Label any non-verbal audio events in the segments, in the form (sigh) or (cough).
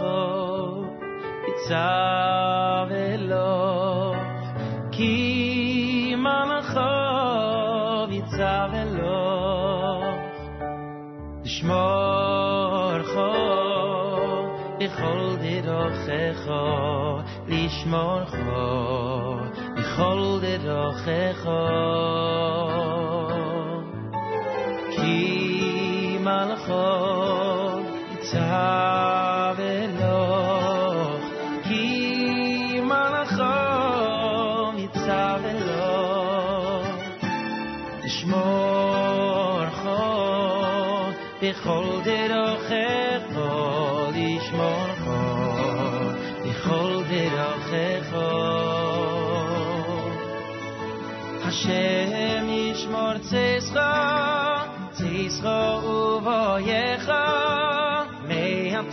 kho itzavelo ki man kho itzavelo dishmor kho ikhol dero khe kho dishmor kho ikhol dero khe kho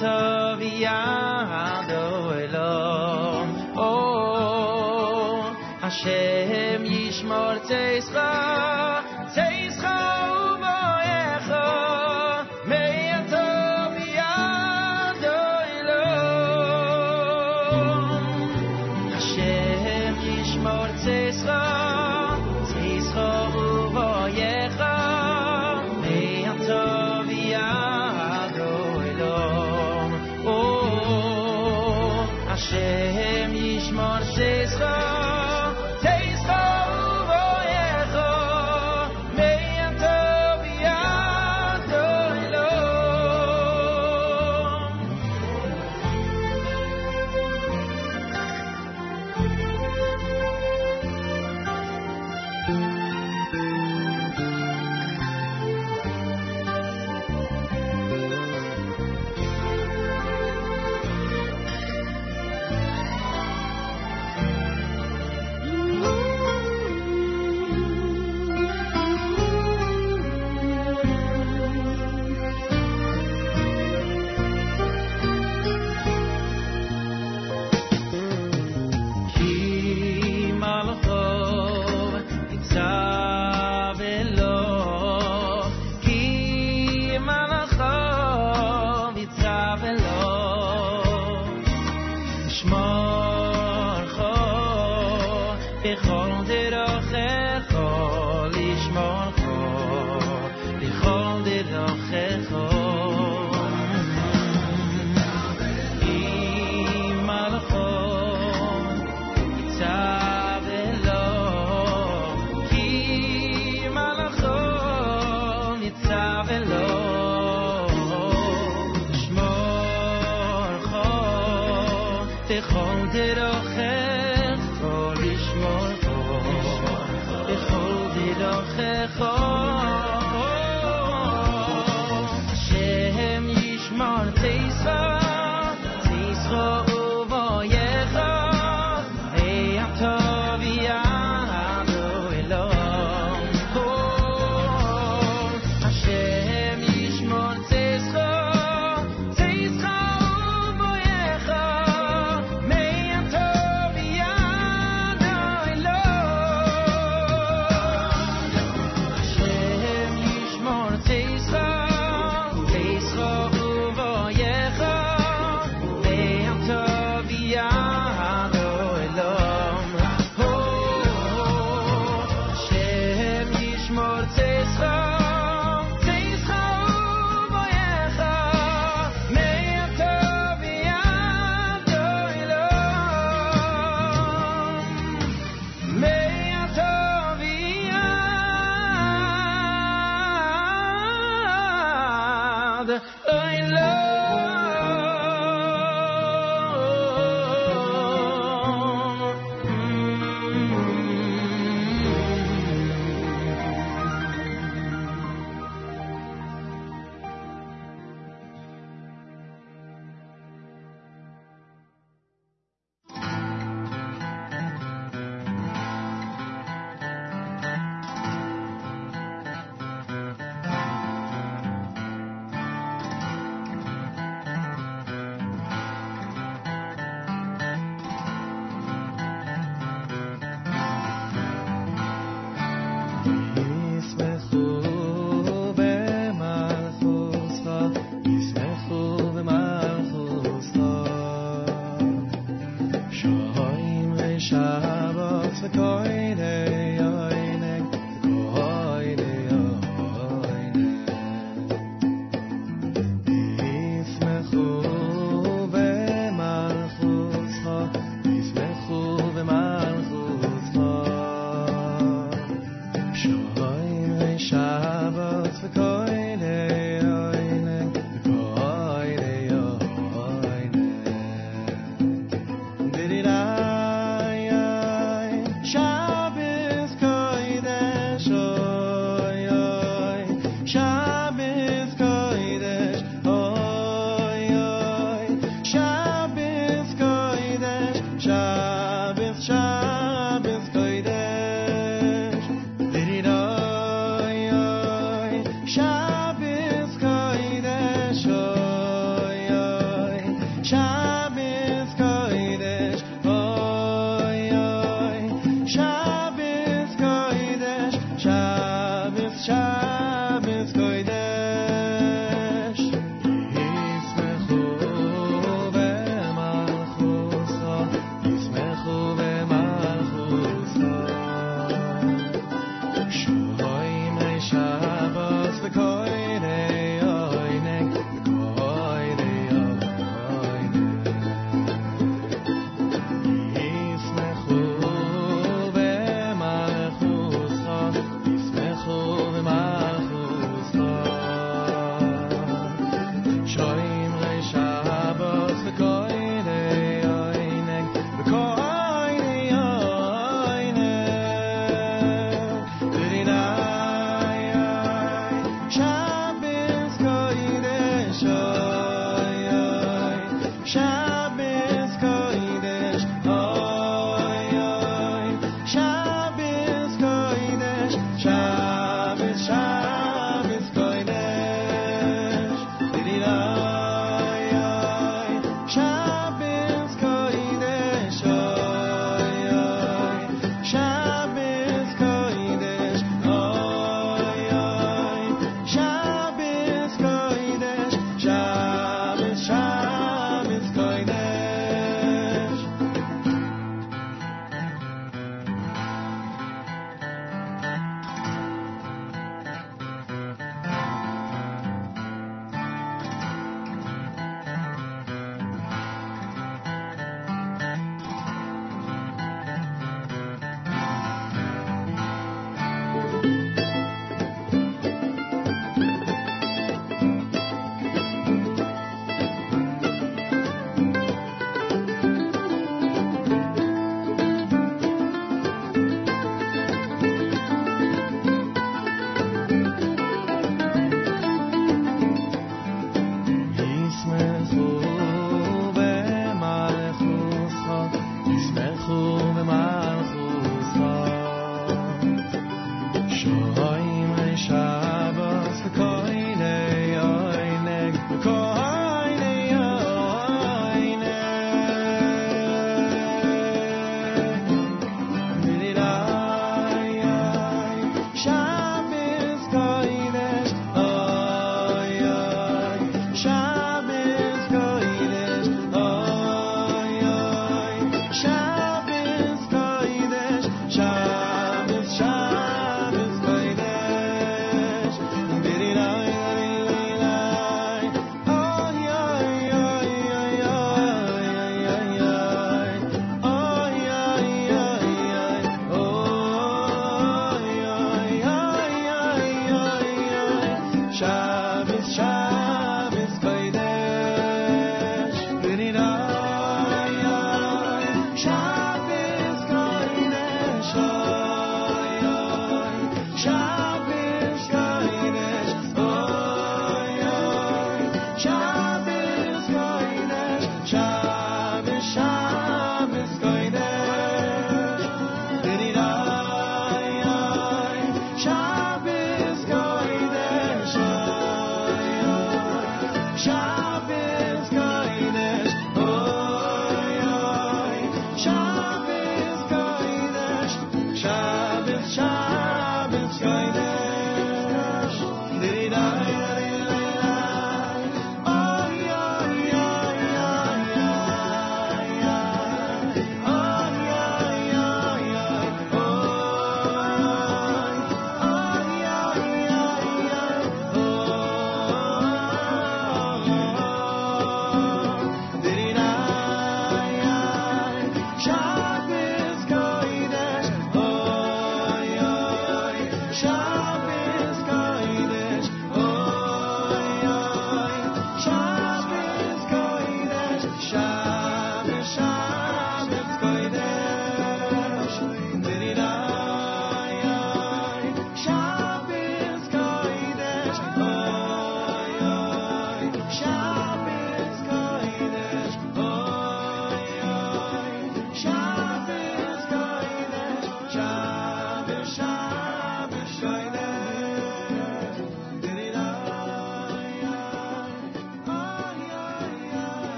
tov yad elom o hashem yishmor tzeis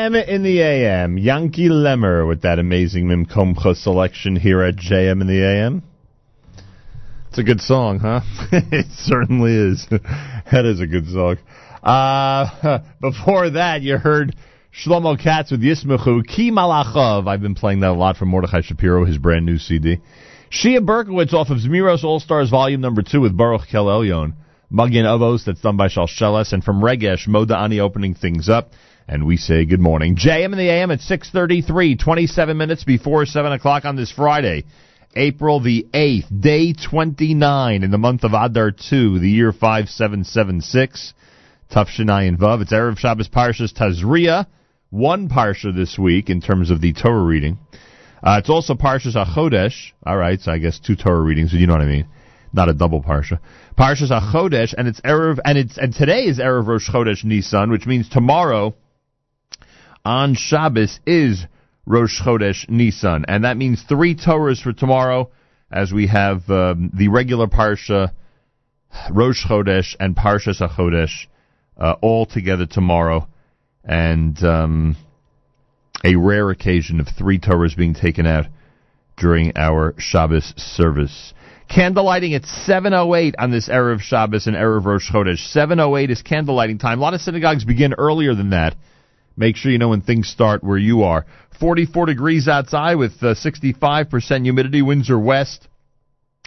JM in the AM. Yanky Lemmer with that amazing Mimkomcha selection here at JM in the AM. It's a good song, huh? (laughs) it certainly is. (laughs) that is a good song. Uh, (laughs) before that, you heard Shlomo Katz with Yismachu, Ki Malachov. I've been playing that a lot from Mordechai Shapiro, his brand new CD. Shia Berkowitz off of Zmiros All Stars Volume Number 2 with Baruch Kel Elyon. Magin Avos, that's done by Shalsheles, and from Regesh, Moda Ani opening things up. And we say good morning. JM in the AM at 6.33, 27 minutes before 7 o'clock on this Friday, April the 8th, day 29 in the month of Adar 2, the year 5776. Tafshinai and Vav. It's Erev Shabbos Parshas Tazria, one Parsha this week in terms of the Torah reading. Uh, it's also Parshas HaChodesh. All right, so I guess two Torah readings, you know what I mean. Not a double Parsha. Parshas HaChodesh, and it's Erev, and it's and today is Erev Rosh Chodesh Nisan, which means tomorrow on Shabbos is Rosh Chodesh Nisan, and that means three Torahs for tomorrow, as we have um, the regular Parsha, Rosh Chodesh, and Parsha HaChodesh uh, all together tomorrow, and um, a rare occasion of three Torahs being taken out during our Shabbos service. Candlelighting at 7.08 on this Erev Shabbos and Erev Rosh Chodesh. 7.08 is candlelighting time. A lot of synagogues begin earlier than that. Make sure you know when things start where you are. 44 degrees outside with uh, 65% humidity. Winds are west.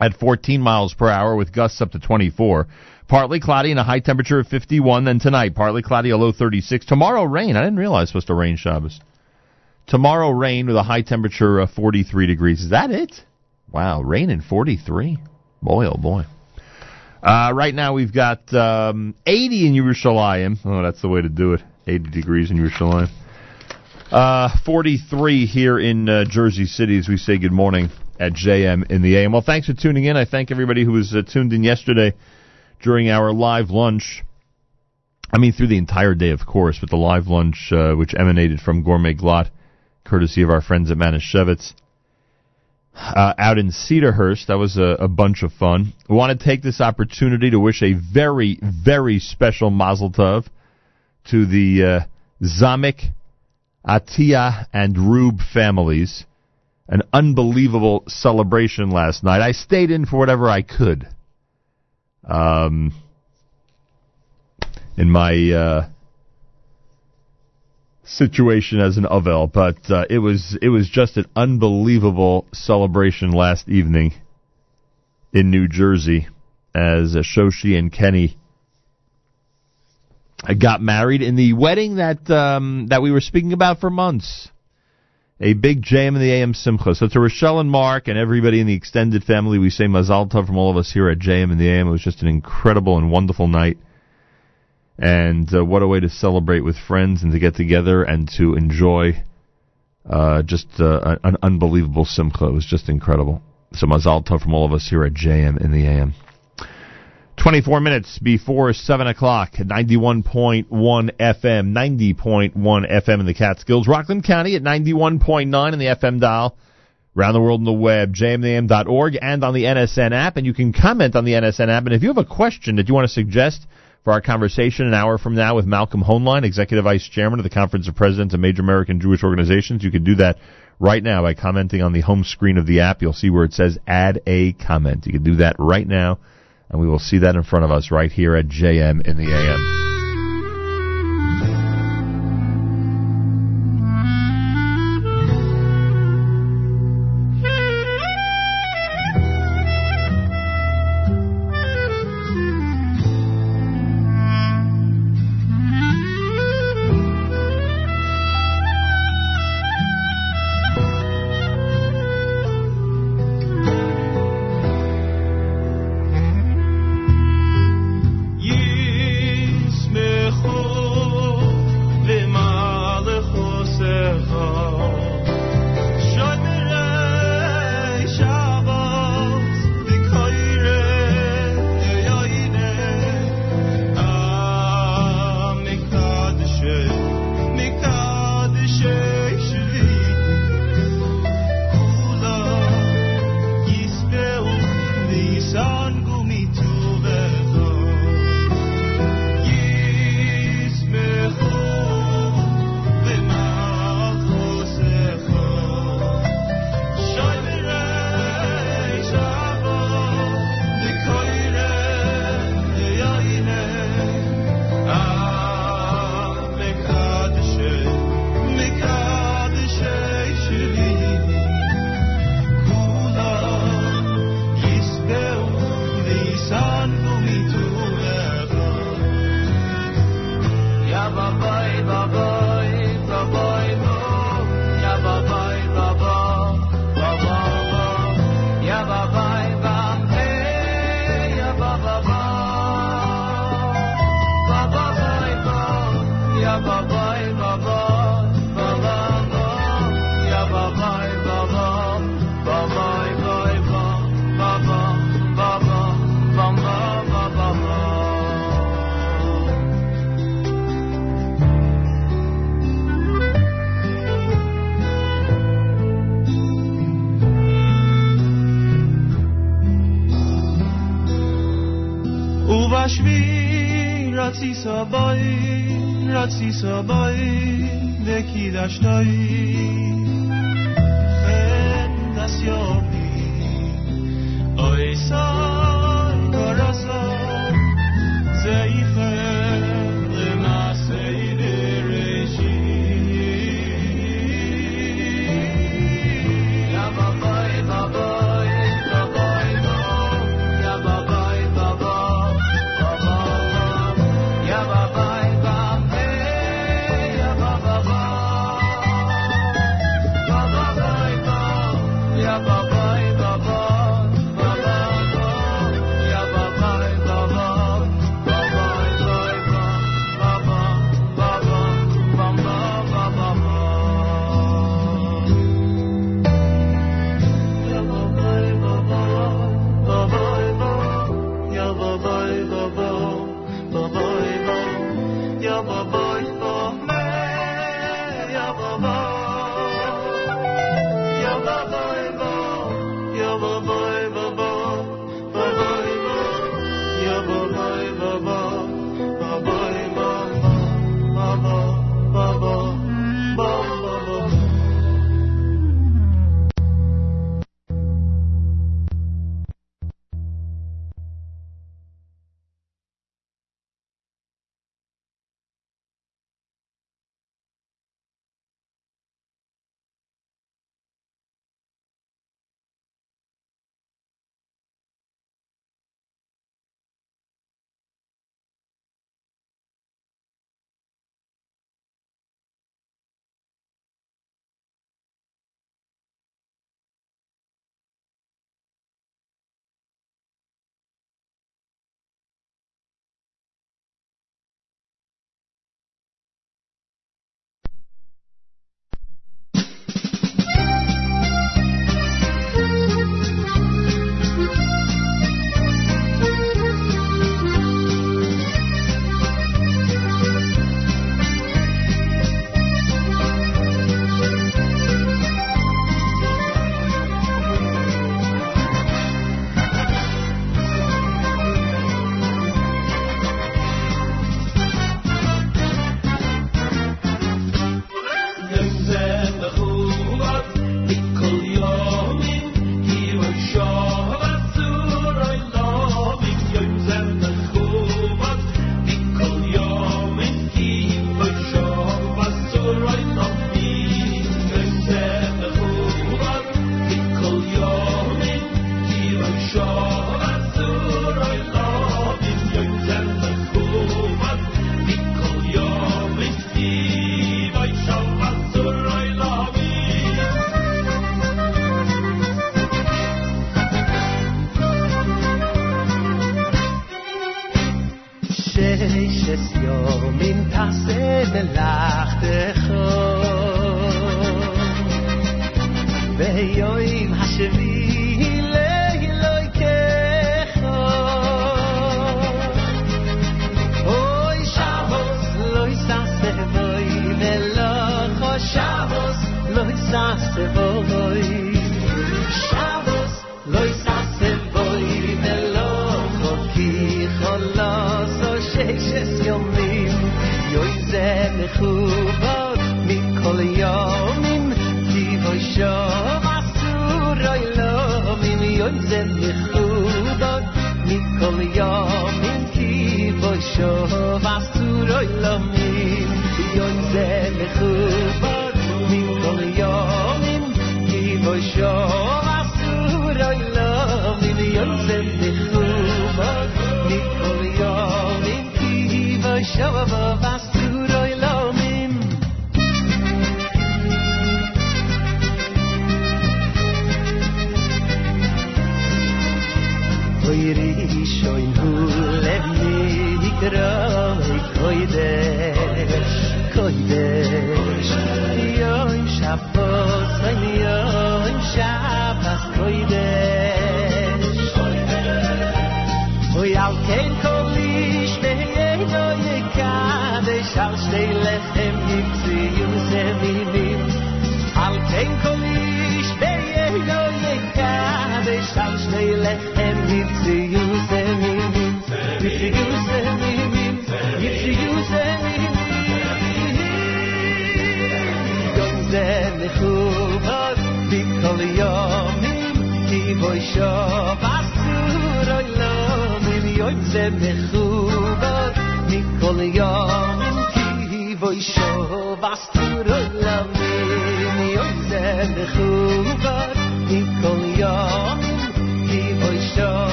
at 14 miles per hour with gusts up to 24. Partly cloudy and a high temperature of 51. Then tonight, partly cloudy, a low 36. Tomorrow, rain. I didn't realize it's supposed to rain Shabbos. Tomorrow, rain with a high temperature of 43 degrees. Is that it? Wow, rain in 43. Boy, oh boy. Uh, right now we've got um, 80 in Yerushalayim. Oh, that's the way to do it. 80 degrees in Yerushalayim. Uh, 43 here in uh, Jersey City as we say good morning at JM in the AM. Well, thanks for tuning in. I thank everybody who was uh, tuned in yesterday during our live lunch. I mean, through the entire day, of course, with the live lunch, uh, which emanated from Gourmet Glatt, courtesy of our friends at Manischewitz uh, out in Cedarhurst. That was a, a, bunch of fun. We want to take this opportunity to wish a very, very special Mazel Tov to the uh, Zamek, Atia, and Rube families. An unbelievable celebration last night. I stayed in for whatever I could. Um, in my uh, situation as an Avel, but uh, it was it was just an unbelievable celebration last evening in New Jersey as uh, Shoshi and Kenny got married in the wedding that um, that we were speaking about for months. A big JM in the AM Simcha. So to Rochelle and Mark and everybody in the extended family, we say Mazal Tov from all of us here at JM in the AM. It was just an incredible and wonderful night. And uh, what a way to celebrate with friends and to get together and to enjoy uh, just uh, an unbelievable simcha. It was just incredible. So mazal tov from all of us here at JM in the AM. 24 minutes before 7 o'clock, 91.1 FM, 90.1 FM in the Catskills, Rockland County at 91.9 in the FM dial, around the world on the web, jmam.org and on the NSN app. And you can comment on the NSN app. And if you have a question that you want to suggest, for our conversation an hour from now with Malcolm Hoenlein, Executive Vice Chairman of the Conference of Presidents of Major American Jewish Organizations. You can do that right now by commenting on the home screen of the app. You'll see where it says add a comment. You can do that right now, and we will see that in front of us right here at JM in the AM. یکی داشتایی. خیلی دست یابی آیسان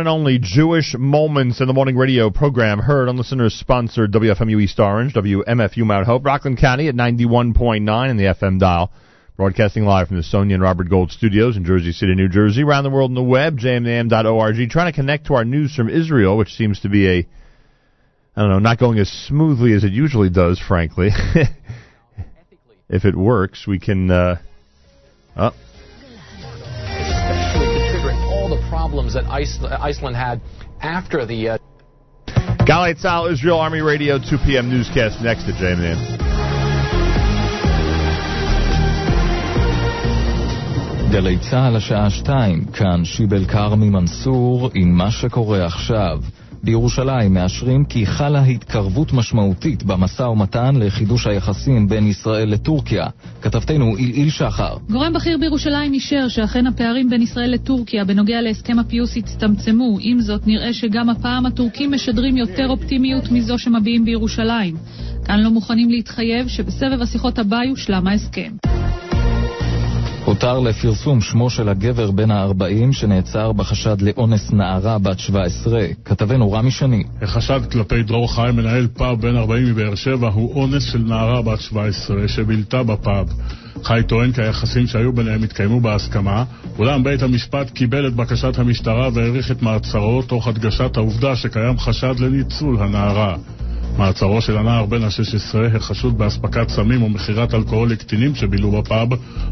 and only Jewish Moments in the Morning radio program heard on listeners sponsored WFMU East Orange, WMFU Mount Hope, Rockland County at 91.9 in the FM dial. Broadcasting live from the Sonia and Robert Gold studios in Jersey City, New Jersey. Around the world on the web, jmam.org. Trying to connect to our news from Israel, which seems to be a, I don't know, not going as smoothly as it usually does, frankly. (laughs) if it works, we can, uh, oh, problems that uh, Iceland had after the. Uh... Galei Tzahal, Israel Army Radio, 2 p.m. newscast next to J-Man. גלי צה"ל השעה 2, כאן שיבל כרמי מנסור עם מה שקורה עכשיו. בירושלים מאשרים כי חלה התקרבות משמעותית במשא ומתן לחידוש היחסים בין ישראל לטורקיה. כתבתנו עילעיל שחר. גורם בכיר בירושלים אישר שאכן הפערים בין ישראל לטורקיה בנוגע להסכם הפיוס הצטמצמו. עם זאת, נראה שגם הפעם הטורקים משדרים יותר אופטימיות מזו שמביעים בירושלים. כאן לא מוכנים להתחייב שבסבב השיחות הבא יושלם ההסכם. הותר לפרסום שמו של הגבר בן ה-40 שנעצר בחשד לאונס נערה בת 17. כתבנו רמי שני. החשד כלפי דרור חיים, מנהל פאב בן 40 מבאר שבע, הוא אונס של נערה בת 17 שבילתה בפאב. חי טוען כי היחסים שהיו ביניהם התקיימו בהסכמה, אולם בית המשפט קיבל את בקשת המשטרה והאריך את מעצרו תוך הדגשת העובדה שקיים חשד לניצול הנערה. מעצרו של הנער בן ה-16, החשוד באספקת סמים ומכירת אלכוהול לקטינים שבילו בפאב,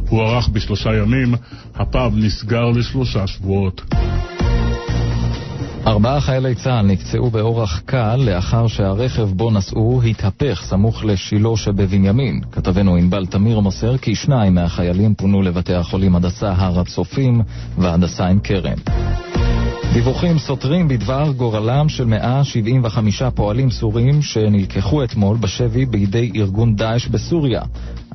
הוארך בשלושה ימים. הפאב נסגר לשלושה שבועות. ארבעה חיילי צה"ל נפצעו באורח קל לאחר שהרכב בו נסעו התהפך סמוך לשילה שבבנימין. כתבנו ענבל תמיר מוסר כי שניים מהחיילים פונו לבתי החולים הדסה הר הצופים והדסה עין כרם. דיווחים סותרים בדבר גורלם של 175 פועלים סורים שנלקחו אתמול בשבי בידי ארגון דאעש בסוריה.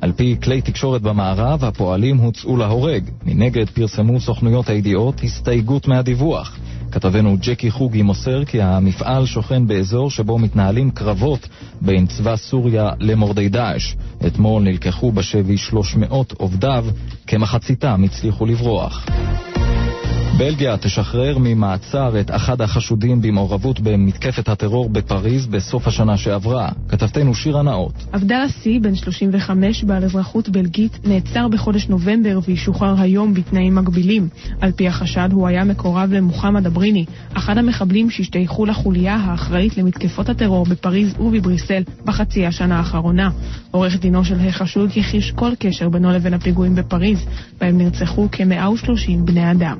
על פי כלי תקשורת במערב, הפועלים הוצאו להורג. מנגד פרסמו סוכנויות הידיעות הסתייגות מהדיווח. כתבנו ג'קי חוגי מוסר כי המפעל שוכן באזור שבו מתנהלים קרבות בין צבא סוריה למורדי דאעש. אתמול נלקחו בשבי 300 עובדיו, כמחציתם הצליחו לברוח. בלגיה תשחרר ממעצר את אחד החשודים במעורבות במתקפת הטרור בפריז בסוף השנה שעברה. כתבתנו שירה נאות. עבדאללה סי, בן 35, בעל אזרחות בלגית, נעצר בחודש נובמבר וישוחרר היום בתנאים מגבילים. על פי החשד, הוא היה מקורב למוחמד אבריני, אחד המחבלים שהשתייכו לחוליה האחראית למתקפות הטרור בפריז ובבריסל בחצי השנה האחרונה. עורך דינו של החשוד יחיש כל קשר בינו לבין הפיגועים בפריז, בהם נרצחו כ-130 בני אדם.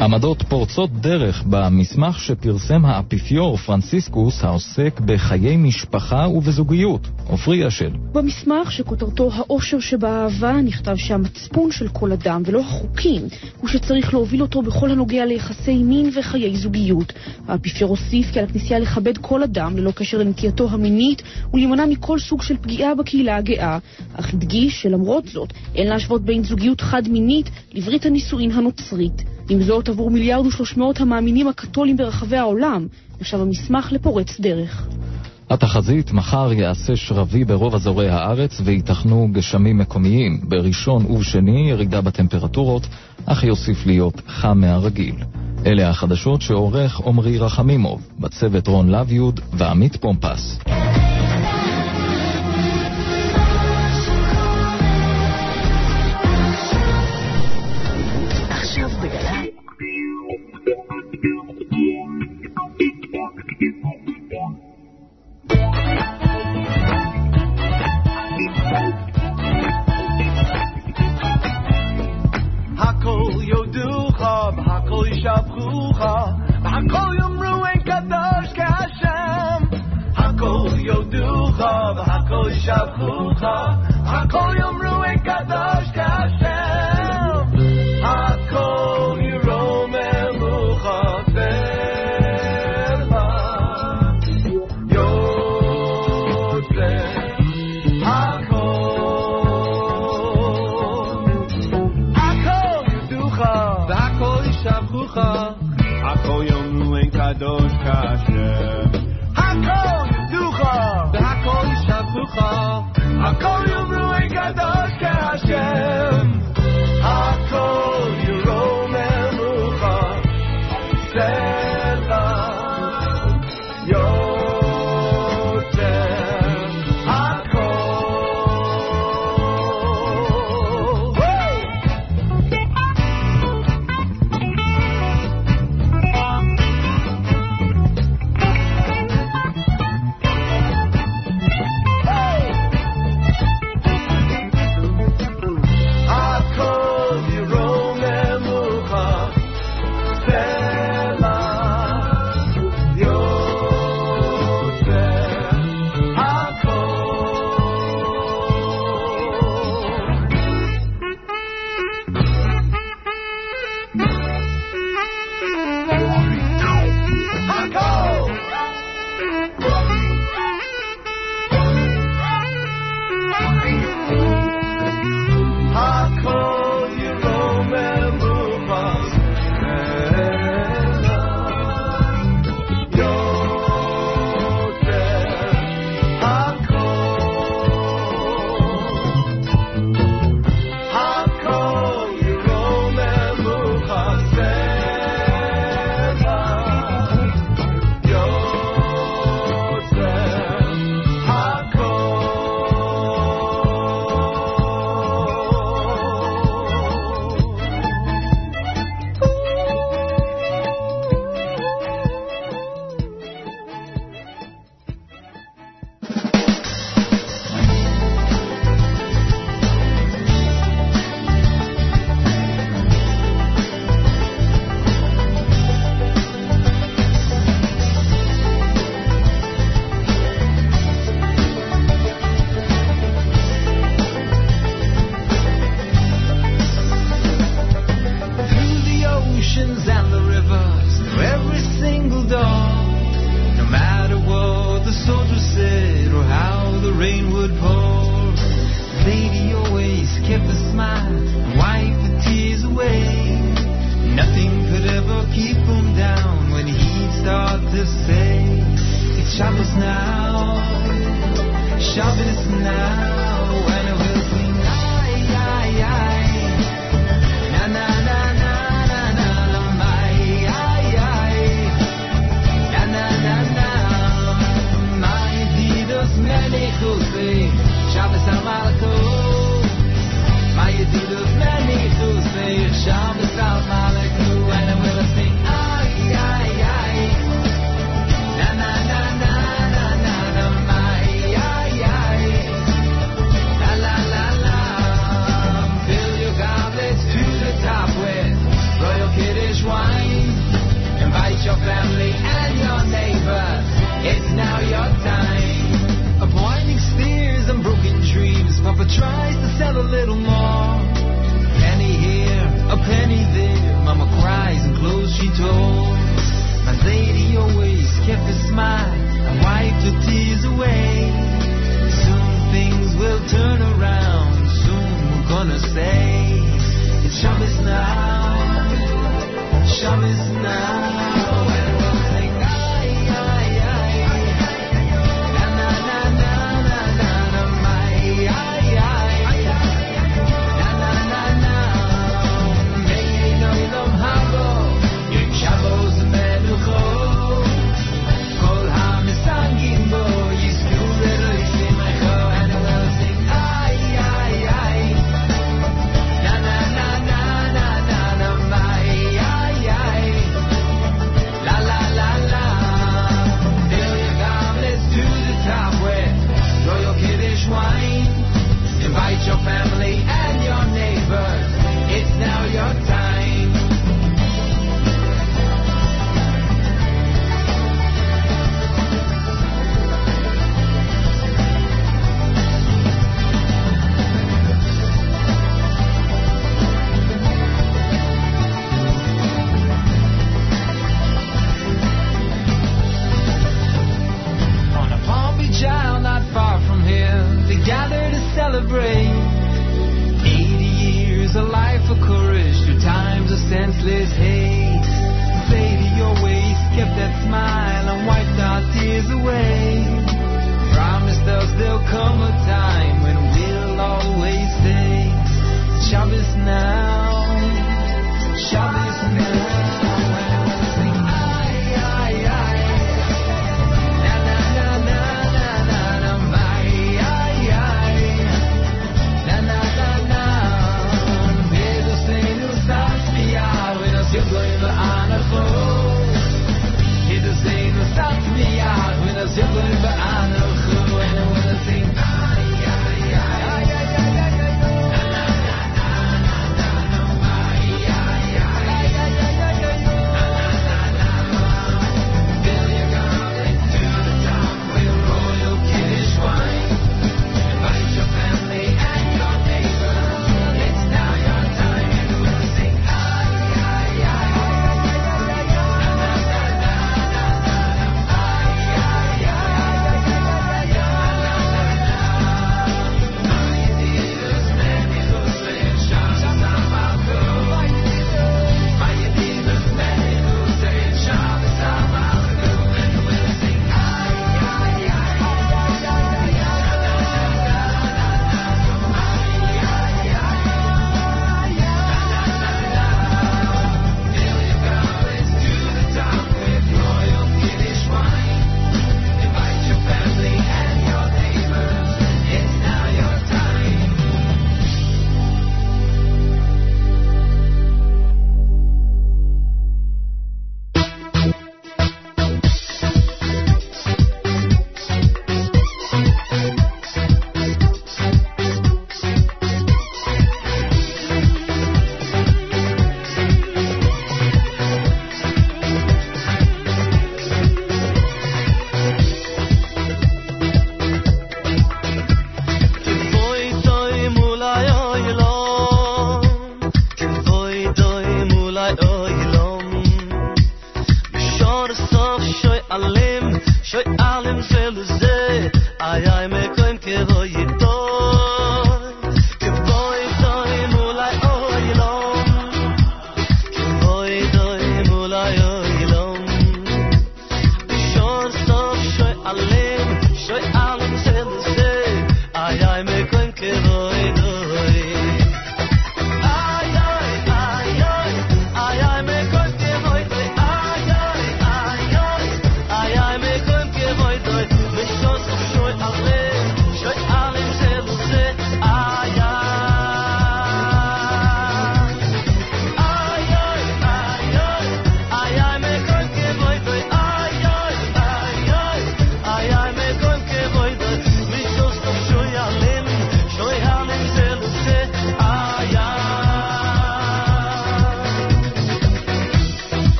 עמדות פורצות דרך במסמך שפרסם האפיפיור פרנסיסקוס העוסק בחיי משפחה ובזוגיות. עופרי אשל. במסמך שכותרתו האושר שבאהבה נכתב שהמצפון של כל אדם ולא החוקים הוא שצריך להוביל אותו בכל הנוגע ליחסי מין וחיי זוגיות. האפיפיור הוסיף כי על הכנסייה לכבד כל אדם ללא קשר לנטייתו המינית ולהימנע מכל סוג של פגיעה בקהילה הגאה, אך הדגיש שלמרות זאת אין להשוות בין זוגיות חד-מינית לברית הנישואין הנוצרית. עם זאת, עבור מיליארד ושלוש מאות המאמינים הקתולים ברחבי העולם, נחשב המסמך לפורץ דרך. התחזית מחר יעשה שרבי ברוב אזורי הארץ וייתכנו גשמים מקומיים. בראשון ובשני ירידה בטמפרטורות, אך יוסיף להיות חם מהרגיל. אלה החדשות שעורך עמרי רחמימוב, בצוות רון לביוד ועמית פומפס. והכל ישבחוך, והכל יאמרו אין קדוש כהשם. הכל יודוך, והכל ישבחוך, הכל יאמרו אין קדוש כהשם. now,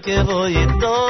que voy y todo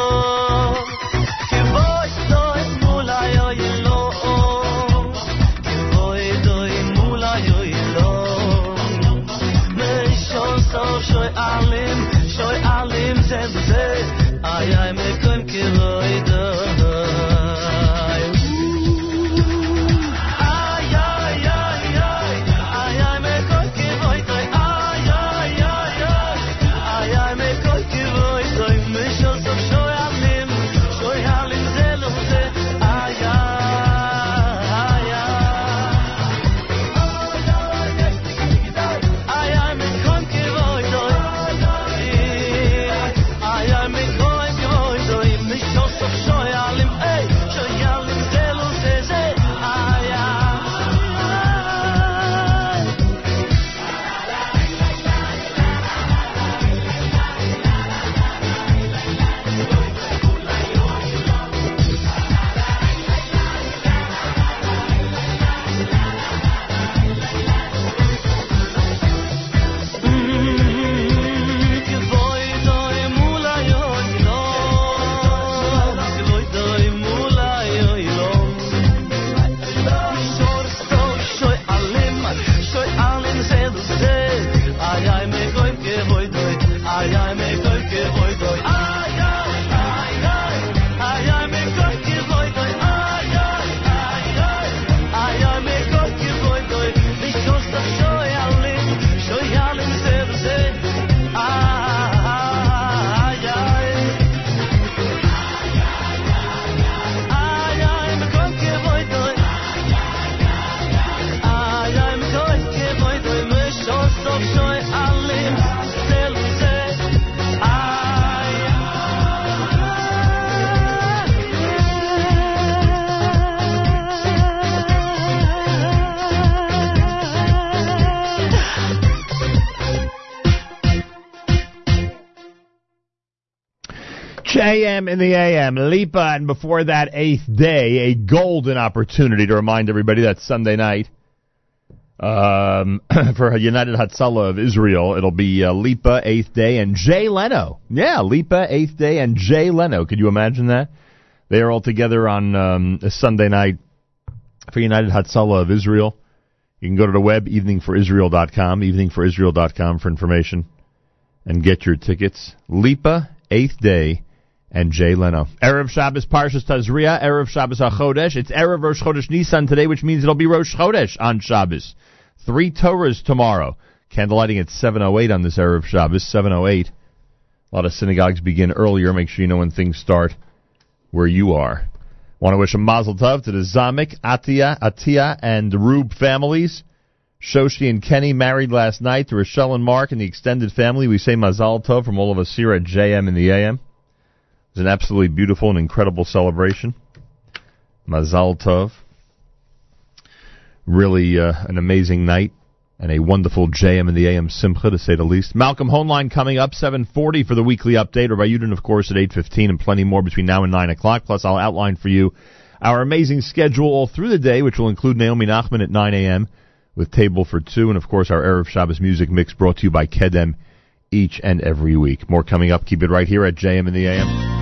JM in the AM, Lipa, and before that, Eighth Day, a golden opportunity to remind everybody that Sunday night um, (clears throat) for United Hatzalah of Israel, it'll be uh, Lipa, Eighth Day, and Jay Leno. Yeah, Lipa, Eighth Day, and Jay Leno. Could you imagine that? They are all together on um, a Sunday night for United Hatzalah of Israel. You can go to the web, eveningforisrael.com, eveningforisrael.com for information and get your tickets. Lipa, Eighth Day, and Jay Leno. Erev Shabbos Parshas Tazria, Erev Shabbos HaChodesh. It's Erev Rosh Chodesh Nisan today, which means it'll be Rosh Chodesh on Shabbos. Three Torahs tomorrow. Candlelighting at 7.08 on this Erev Shabbos, 7.08. A lot of synagogues begin earlier. Make sure you know when things start where you are. Want to wish a mazel tov to the Zamek, Atia, Atia, and Rube families. Shoshi and Kenny married last night to Rochelle and Mark and the extended family. We say Mazal Tov from all of us here at JM in the AM. It was an absolutely beautiful and incredible celebration. Mazal Tov. Really uh, an amazing night and a wonderful JM in the AM Simcha, to say the least. Malcolm Hoenlein coming up 7:40 for the weekly update, Rabbi Yudin, of course, at 8:15, and plenty more between now and 9 o'clock. Plus, I'll outline for you our amazing schedule all through the day, which will include Naomi Nachman at 9 a.m. with Table for Two, and of course, our Erev Shabbos music mix brought to you by Kedem each and every week. More coming up. Keep it right here at JM in the AM.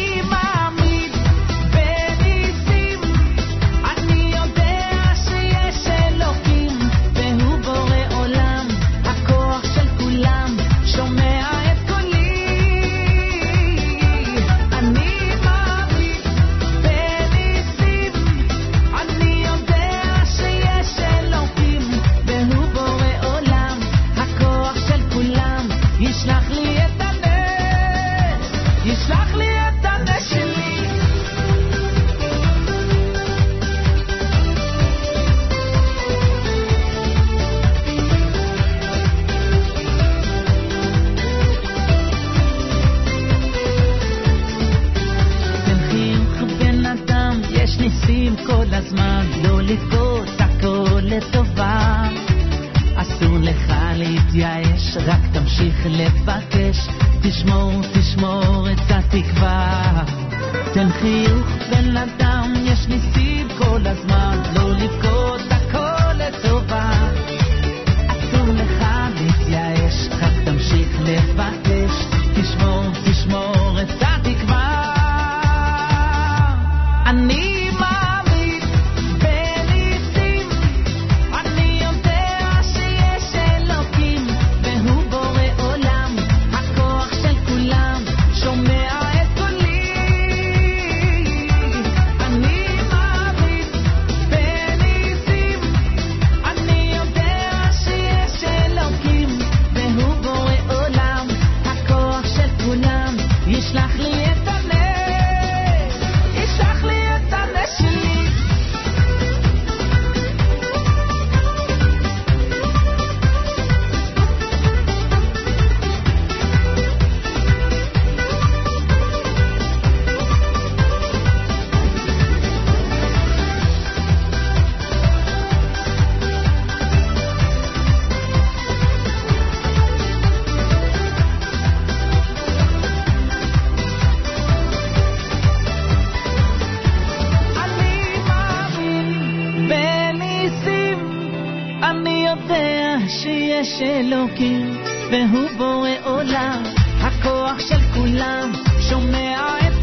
יודע שיש אלוקים, והוא בורא עולם, הכוח של כולם, שומע את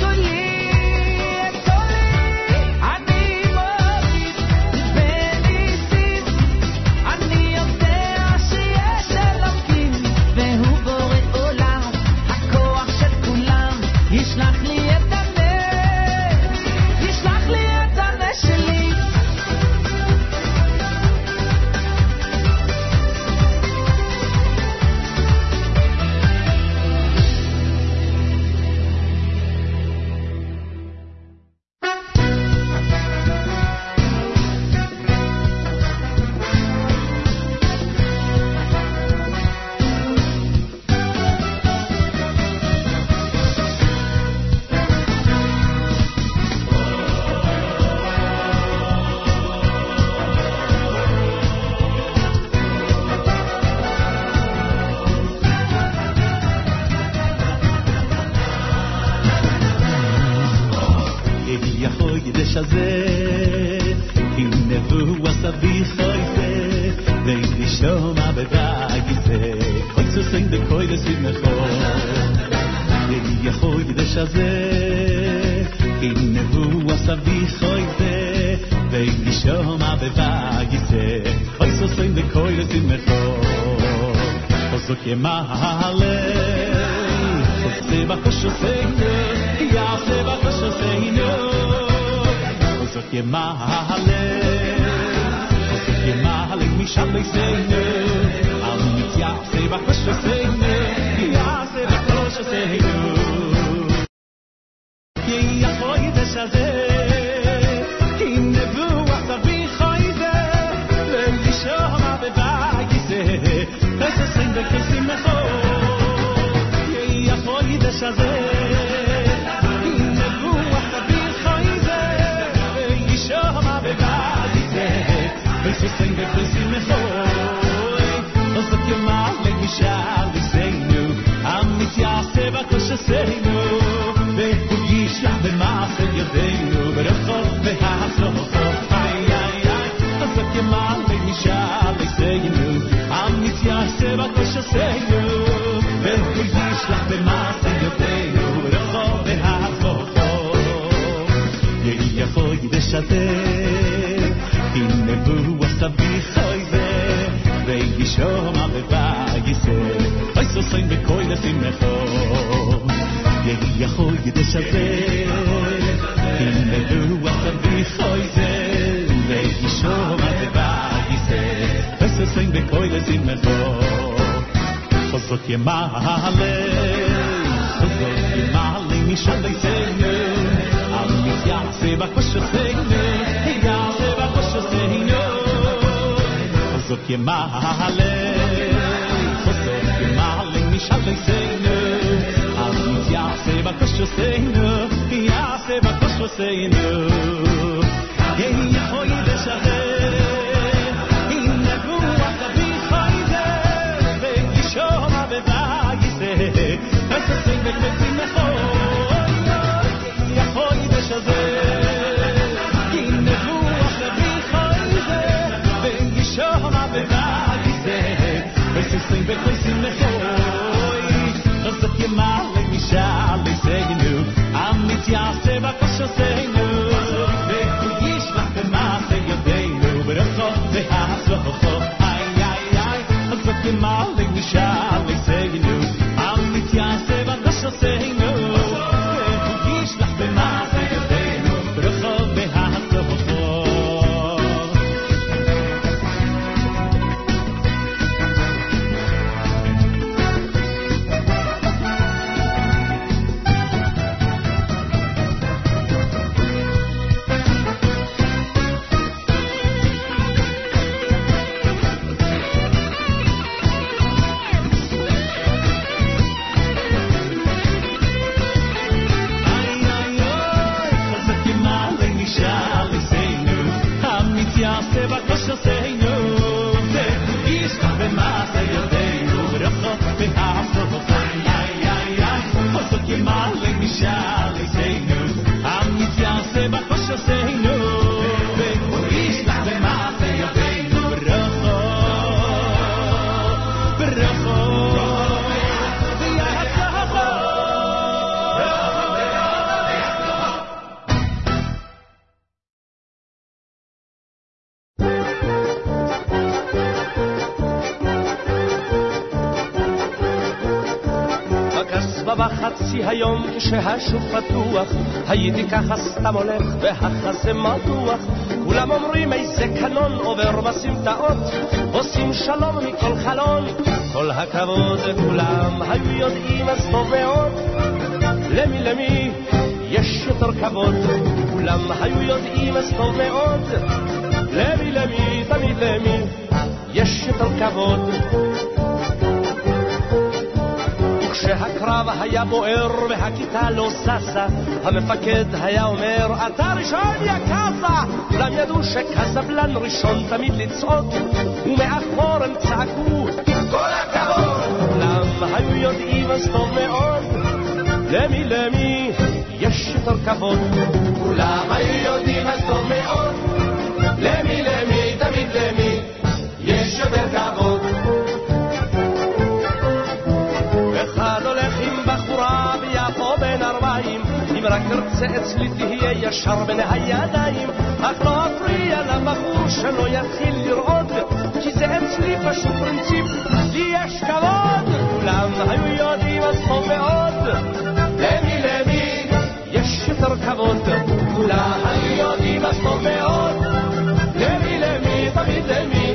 כשהשוק פתוח הייתי ככה סתם הולך והחזה מתוח. כולם אומרים איזה קנון עובר בסמטאות עושים שלום מכל חלון. כל הכבוד כולם היו יודעים אז טוב מאוד. למי למי יש יותר כבוד? כולם היו יודעים אז טוב מאוד. למי למי תמיד למי יש יותר כבוד וכשהקרב היה בוער והכיתה לא ששה, המפקד היה אומר, אתה ראשון יא קאזה! כולם ידעו שקזבלן ראשון תמיד לצעוק, ומאחור הם צעקו, כל הכבוד! כולם היו יודעים אז טוב מאוד, למי למי יש יותר כבוד. כולם היו יודעים אז טוב מאוד, למי למי תמיד למי תרצה אצלי תהיה ישר בין הידיים אך לא אפריע לבחור שלא יתחיל לרעוד כי זה אצלי פשוט פרינציפ לי יש כבוד. כולם היו יודעים אז טוב מאוד. למי למי יש יותר כבוד. כולם היו יודעים אז טוב מאוד. למי למי תמיד למי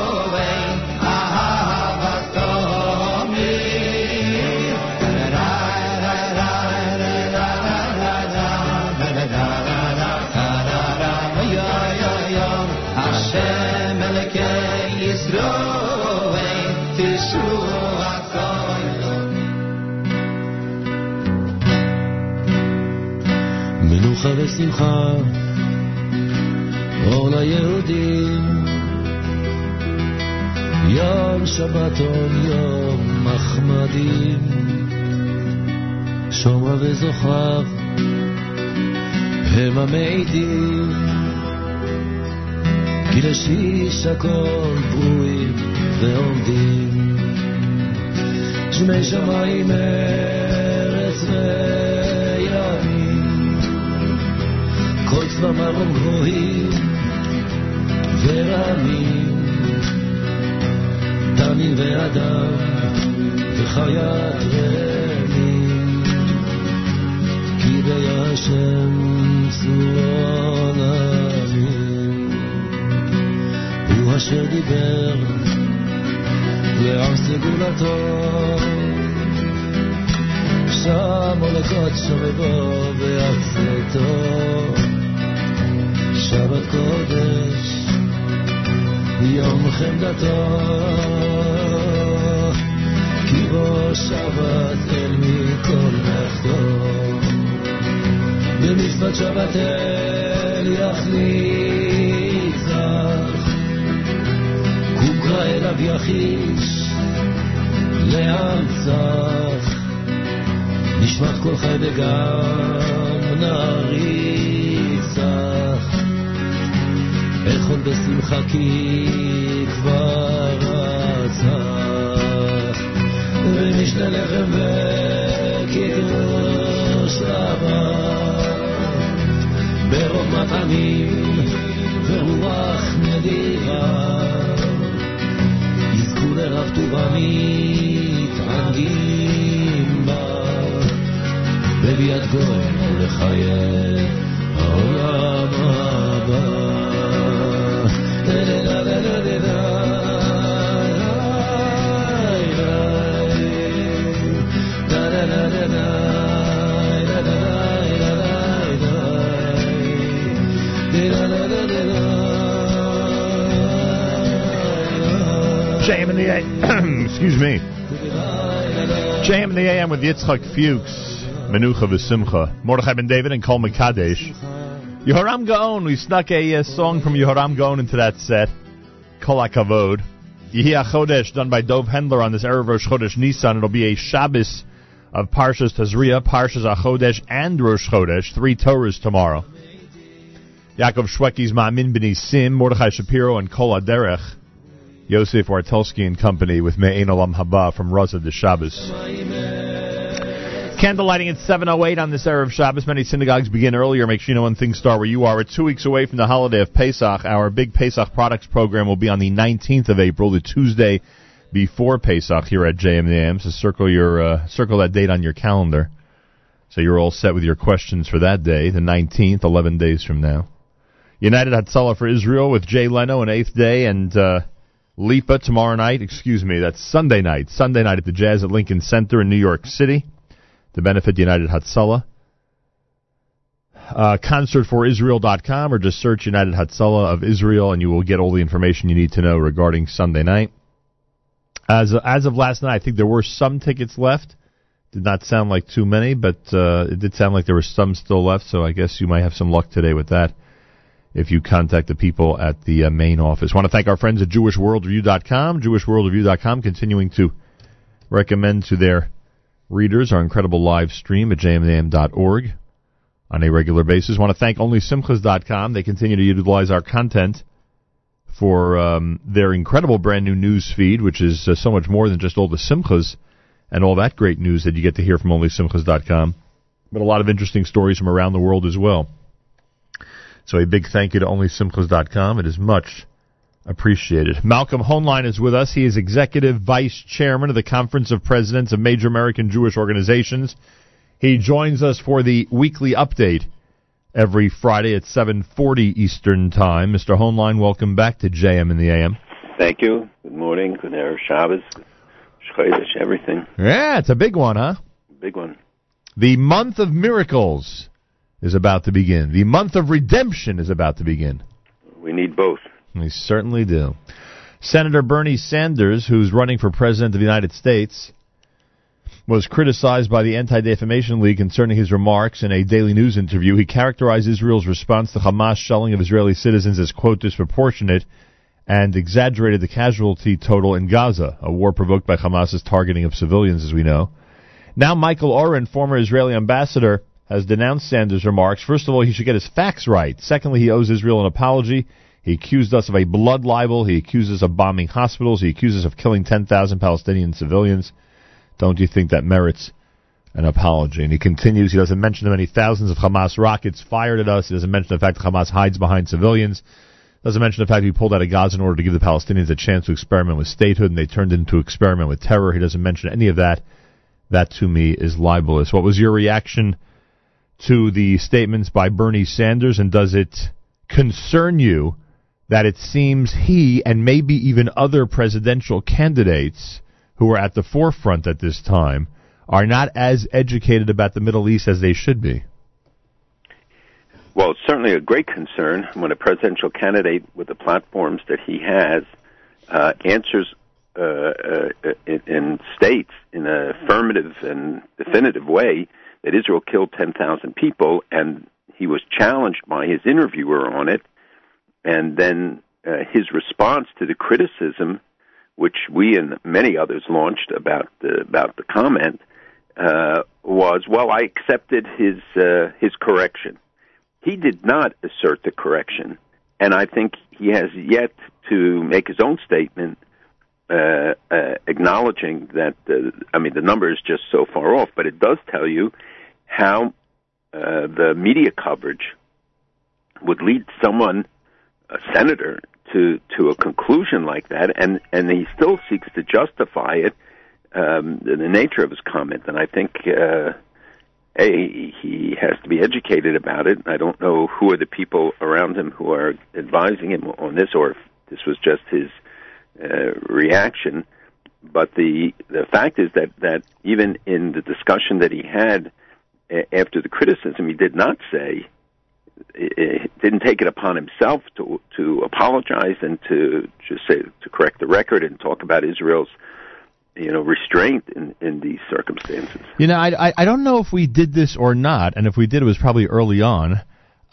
מנוחה ושמחה, אור ליהודים. יום שבתון, יום מחמדים, שומרה וזוכר, הם המעידים, כי לשיש הכל ברואים ועומדים. שמי שמיים ארץ וימים, צבמם גבוהים ורמים, תמים ואדם וחיית רמים, כי בישם צורון עמים, הוא אשר דיבר לעם סגולתו, שם הולכות שומבו בארצתו, שבת קודש, יום חמדתו, כי בו שבת אל מכל מלאכתו, במצוות שבת אל יחליצך, קוקרא אליו יחיש, לארצך, נשמט כל חי וגם נריצך, אכול בשמחה כי כבר רצח, ומשנה לחם וקידוש לבן, ברוב מטעמים ורוח נדירה, יזכו לרב טובה מתענגים בה, בביאת גוי ולחיי the. (clears throat) Excuse me. JM in the AM with Yitzchak Fuchs, Menucha v'Simcha, Mordechai ben David, and Kol Mekadesh. Yehoram Gaon. We snuck a uh, song from Yehoram Gaon into that set. Kol HaKavod. Yehi Chodesh, done by Dov Hendler on this Erev Rosh Chodesh Nisan. It'll be a Shabbos of Parshas Tazria, Parshas HaChodesh, and Rosh Chodesh. Three Torahs tomorrow. Yaakov Shwekey's Ma'amin B'ni Sim, Mordechai Shapiro, and Kol Aderech. Yosef Wartelski and Company with Me'ein Olam Haba from Raza de Shabbos. Candle lighting at 7.08 on this Erev Shabbos. Many synagogues begin earlier. Make sure you know when things start where you are. We're two weeks away from the holiday of Pesach. Our big Pesach products program will be on the 19th of April, the Tuesday before Pesach here at JMAM. So circle your uh, circle that date on your calendar. So you're all set with your questions for that day, the 19th, 11 days from now. United Hatzalah for Israel with Jay Leno and Eighth Day and uh, Lipa tomorrow night. Excuse me, that's Sunday night. Sunday night at the Jazz at Lincoln Center in New York City to benefit United Hatzalah. Uh, concertforisrael.com or just search United Hatzalah of Israel and you will get all the information you need to know regarding Sunday night. As as of last night, I think there were some tickets left. Did not sound like too many, but uh, it did sound like there were some still left. So I guess you might have some luck today with that if you contact the people at the uh, main office. want to thank our friends at JewishWorldReview.com. JewishWorldReview.com continuing to recommend to their readers our incredible live stream at jmam.org on a regular basis. want to thank OnlySimchas.com. They continue to utilize our content for um, their incredible brand new news feed, which is uh, so much more than just all the Simchas and all that great news that you get to hear from OnlySimchas.com, but a lot of interesting stories from around the world as well. So a big thank you to OnlySimchas.com. It is much appreciated. Malcolm Hoenlein is with us. He is Executive Vice Chairman of the Conference of Presidents of Major American Jewish Organizations. He joins us for the weekly update every Friday at 7:40 Eastern Time. Mr. Hoenlein, welcome back to JM in the AM. Thank you. Good morning. Good Erev Shabbos. Chodesh, everything. Yeah, it's a big one, huh? Big one. The month of miracles is about to begin. The month of redemption is about to begin. We need both. We certainly do. Senator Bernie Sanders, who's running for president of the United States, was criticized by the Anti Defamation League concerning his remarks in a Daily News interview. He characterized Israel's response to Hamas shelling of Israeli citizens as, quote, disproportionate and exaggerated the casualty total in Gaza, a war provoked by Hamas's targeting of civilians, as we know. Now, Michael Oren, former Israeli ambassador, has denounced Sanders' remarks. First of all, he should get his facts right. Secondly, he owes Israel an apology. He accused us of a blood libel. He accuses us of bombing hospitals. He accuses us of killing 10,000 Palestinian civilians. Don't you think that merits an apology? And he continues, he doesn't mention the many thousands of Hamas rockets fired at us. He doesn't mention the fact that Hamas hides behind civilians. Doesn't mention the fact he pulled out of Gaza in order to give the Palestinians a chance to experiment with statehood, and they turned into experiment with terror. He doesn't mention any of that. That, to me, is libelous. What was your reaction to the statements by Bernie Sanders, and does it concern you that it seems he and maybe even other presidential candidates who are at the forefront at this time are not as educated about the Middle East as they should be? Well, it's certainly a great concern when a presidential candidate with the platforms that he has uh, answers uh, uh, states in an affirmative and definitive way that Israel killed 10,000 people, and he was challenged by his interviewer on it, and then uh, his response to the criticism, which we and many others launched about the about the comment, uh, was, "Well, I accepted his uh, his correction." He did not assert the correction, and I think he has yet to make his own statement uh, uh, acknowledging that. I mean, the number is just so far off, but it does tell you how uh, the media coverage would lead someone, a senator, to to a conclusion like that, and and he still seeks to justify it. Um, the, nature of his comment, and I think. Uh, a, he has to be educated about it. I don't know who are the people around him who are advising him on this, or if this was just his uh, reaction. But the the fact is that that even in the discussion that he had after the criticism, he did not say, eh, didn't take it upon himself to to apologize and to just say to correct the record and talk about Israel's you know restraint in in these circumstances. You know, I, I I don't know if we did this or not, and if we did, it was probably early on.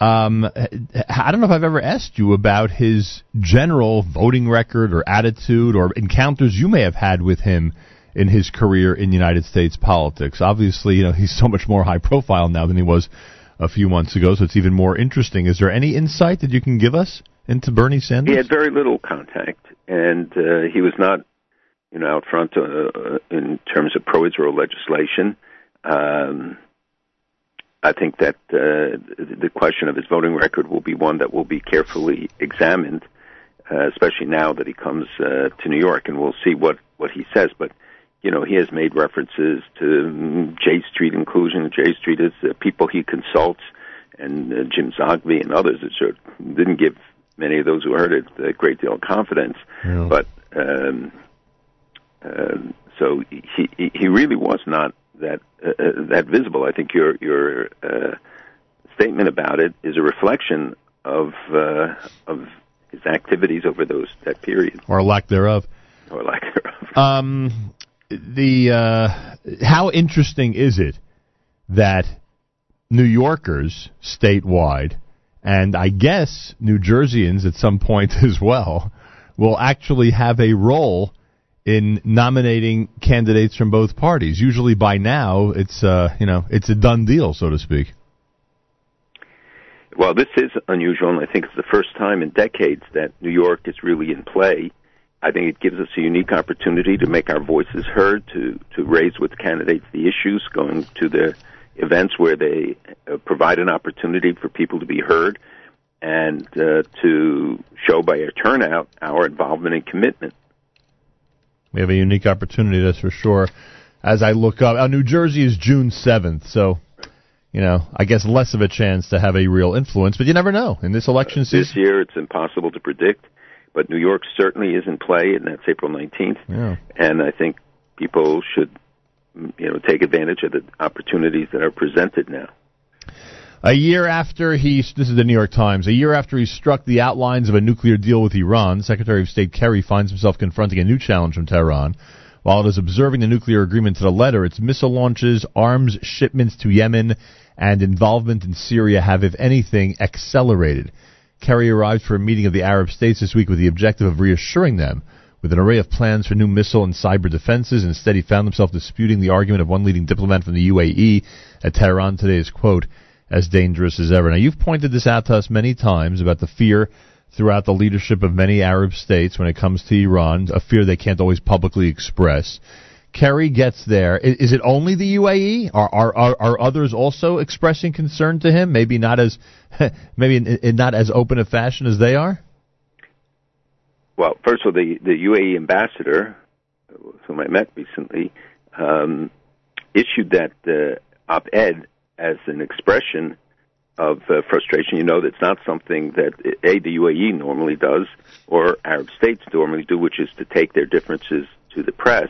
Um, I don't know if I've ever asked you about his general voting record or attitude or encounters you may have had with him in his career in United States politics. Obviously, you know, he's so much more high profile now than he was a few months ago, so it's even more interesting. Is there any insight that you can give us into Bernie Sanders? He had very little contact, and uh, he was not, you know, out front uh, in terms of pro-Israel legislation. Um, I think that uh, the question of his voting record will be one that will be carefully examined, uh, especially now that he comes uh, to New York, and we'll see what what he says. But you know, he has made references to um, J Street inclusion. J Street is uh, people he consults, and uh, Jim Zogby and others, it sure didn't give many of those who heard it a great deal of confidence. Yeah. But um, um so he he he really was not that uh, uh, that visible. I think your your uh, statement about it is a reflection of uh, of his activities over those that period or lack thereof. or lack thereof. Um, the uh, how interesting is it that New Yorkers statewide, and I guess New Jerseyans at some point (laughs) as well, will actually have a role in nominating candidates from both parties. Usually by now, it's uh, you know it's a done deal, so to speak. Well, this is unusual, and I think it's the first time in decades that New York is really in play. I think it gives us a unique opportunity to make our voices heard, to to raise with candidates the issues, going to the events where they uh, provide an opportunity for people to be heard, and uh, to show by our turnout our involvement and commitment. We have a unique opportunity, that's for sure. As I look up, uh, New Jersey is June seventh, so you know I guess less of a chance to have a real influence, but you never know in this election season. This year, it's impossible to predict, but New York certainly is in play, and that's April 19th. Yeah. And I think people should, you know, take advantage of the opportunities that are presented now. A year after he, this is the New York Times, a year after he struck the outlines of a nuclear deal with Iran, Secretary of State Kerry finds himself confronting a new challenge from Tehran. While it is observing the nuclear agreement to the letter, its missile launches, arms shipments to Yemen, and involvement in Syria have, if anything, accelerated. Kerry arrived for a meeting of the Arab states this week with the objective of reassuring them with an array of plans for new missile and cyber defenses. Instead, he found himself disputing the argument of one leading diplomat from the UAE at Tehran today is, quote, as dangerous as ever. Now, you've pointed this out to us many times about the fear throughout the leadership of many Arab states when it comes to Iran, a fear they can't always publicly express. Kerry gets there, is, it only the UAE? Are are are, are others also expressing concern to him? Maybe not as (laughs) maybe in, in not as open a fashion as they are. Well, first of all, the, the UAE ambassador, whom I met recently, um, issued that uh, op-ed as an expression of uh, frustration. You know, that's not something that a the UAE normally does, or Arab states normally do, which is to take their differences to the press.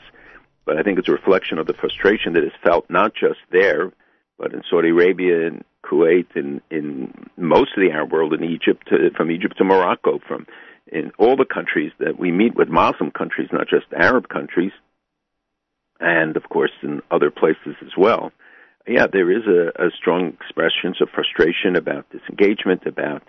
But I think it's a reflection of the frustration that is felt not just there, but in Saudi Arabia and Kuwait and in most of the Arab world, in Egypt, to, from Egypt to Morocco, from in all the countries that we meet with Muslim countries, not just Arab countries, and of course in other places as well. Yeah, there is a, a strong expressions of frustration about disengagement, about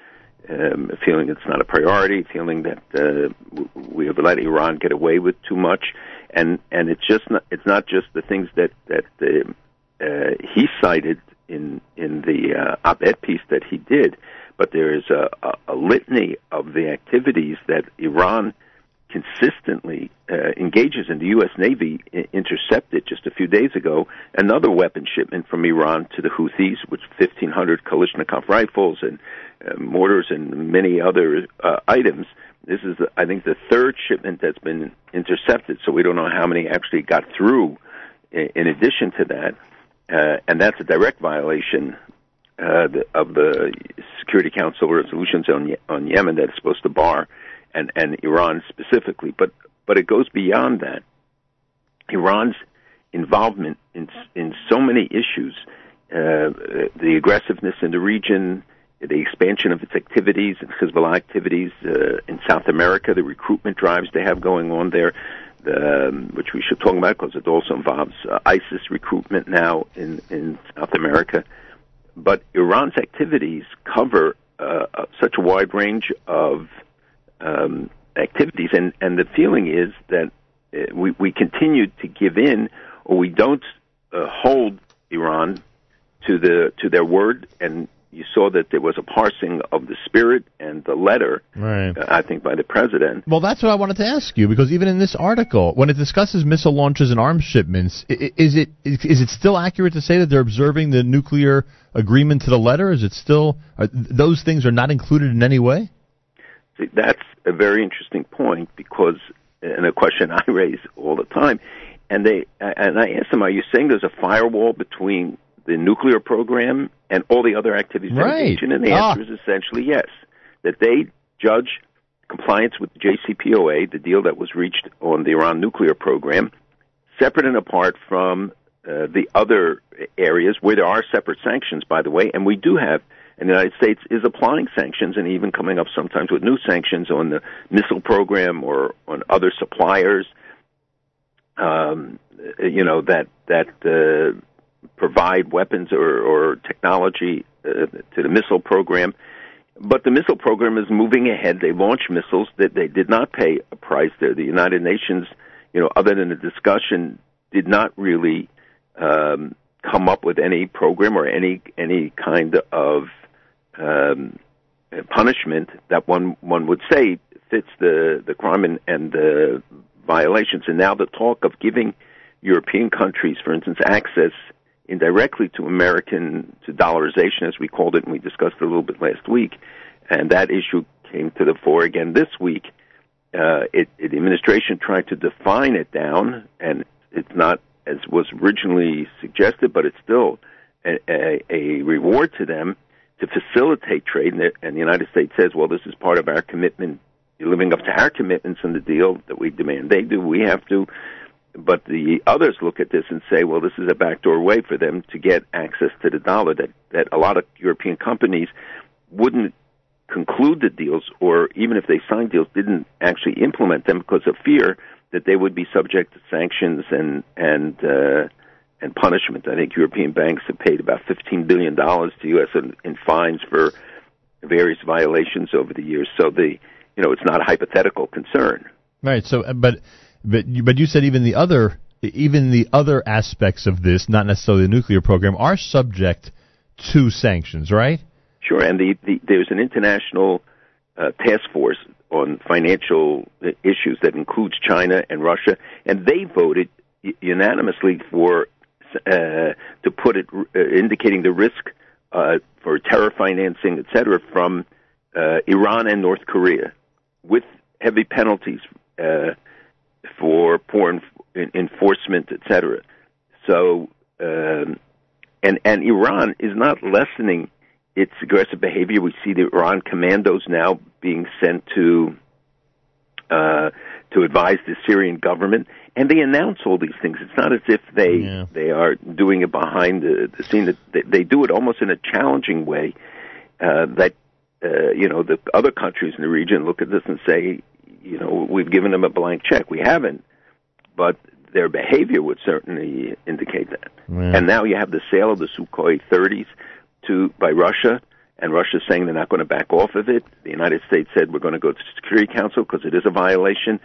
um, feeling it's not a priority, feeling that uh, we have let Iran get away with too much, and and it's just not, it's not just the things that that uh, uh, he cited in in the uh, op-ed piece that he did, but there is a, a, a litany of the activities that Iran consistently uh, engages in. The U.S. Navy intercepted just a few days ago another weapon shipment from Iran to the Houthis, with 1,500 Kalashnikov rifles and uh, mortars and many other uh, items. This is, I think, the third shipment that's been intercepted. So we don't know how many actually got through. In addition to that, uh, and that's a direct violation uh, the, of the Security Council resolutions on on Yemen that's supposed to bar and and Iran specifically. But but it goes beyond that. Iran's involvement in in so many issues, uh, the aggressiveness in the region, the expansion of its activities Hezbollah activities uh, in South America, the recruitment drives they have going on there, um, which we should talk about because it also involves uh, ISIS recruitment now in in South America. But Iran's activities cover uh, uh, such a wide range of um, activities, and and the feeling is that uh, we we continue to give in, or we don't uh, hold Iran to the to their word. And you saw that there was a parsing of the spirit and the letter, Right. uh, I think, by the president. Well, that's what I wanted to ask you because even in this article, when it discusses missile launches and arms shipments, is it is it still accurate to say that they're observing the nuclear agreement to the letter? Is it still are, those things are not included in any way? See, that's a very interesting point because, and a question (laughs) I raise all the time, and they and I ask them, are you saying there's a firewall between the nuclear program and all the other activities Right. in? And the Ah. answer is essentially yes. That they judge compliance with the JCPOA, the deal that was reached on the Iran nuclear program, separate and apart from uh, the other areas where there are separate sanctions, by the way, and we do have, and the United States is applying sanctions and even coming up sometimes with new sanctions on the missile program or on other suppliers, um, you know, that, that uh, provide weapons or, or technology uh, to the missile program. But the missile program is moving ahead. They launch missiles that they did not pay a price there. The United Nations, you know, other than a discussion, did not really um, come up with any program or any any kind of um, punishment that one one would say fits the the crime and, and the violations. And now the talk of giving European countries, for instance, access indirectly to American to dollarization, as we called it, and we discussed it a little bit last week, and that issue came to the fore again this week. Uh, it, it, the administration tried to define it down, and it's not as was originally suggested, but it's still a, a, a reward to them to facilitate trade. And the, and the United States says, well, this is part of our commitment, living up to our commitments in the deal that we demand. They do, we have to. But the others look at this and say, well, this is a backdoor way for them to get access to the dollar that, that a lot of European companies wouldn't conclude the deals or even if they signed deals didn't actually implement them because of fear that they would be subject to sanctions and and uh, and punishment. I think European banks have paid about fifteen billion dollars to U.S. In, in fines for various violations over the years. So the you know it's not a hypothetical concern. Right. So, uh, but but you, but you said even the other even the other aspects of this, not necessarily the nuclear program, are subject to sanctions, right? Sure, and the, the there's an international uh, task force on financial uh, issues that includes China and Russia, and they voted unanimously for uh, to put it uh, indicating the risk uh, for terror financing, et cetera, from uh, Iran and North Korea, with heavy penalties for poor en- enforcement, et cetera. So, um, and and Iran is not lessening its aggressive behavior. We see the Iran commandos now being sent to uh, to advise the Syrian government, and they announce all these things. It's not as if they they are doing it behind the, the scene. That they, they do it almost in a challenging way. Uh, that uh, you know the other countries in the region look at this and say, you know, we've given them a blank check. We haven't, but their behavior would certainly indicate that. Yeah. And now you have the sale of the Sukhoi 30s to by Russia, and Russia's saying they're not going to back off of it. The United States said we're going to go to the Security Council because it is a violation.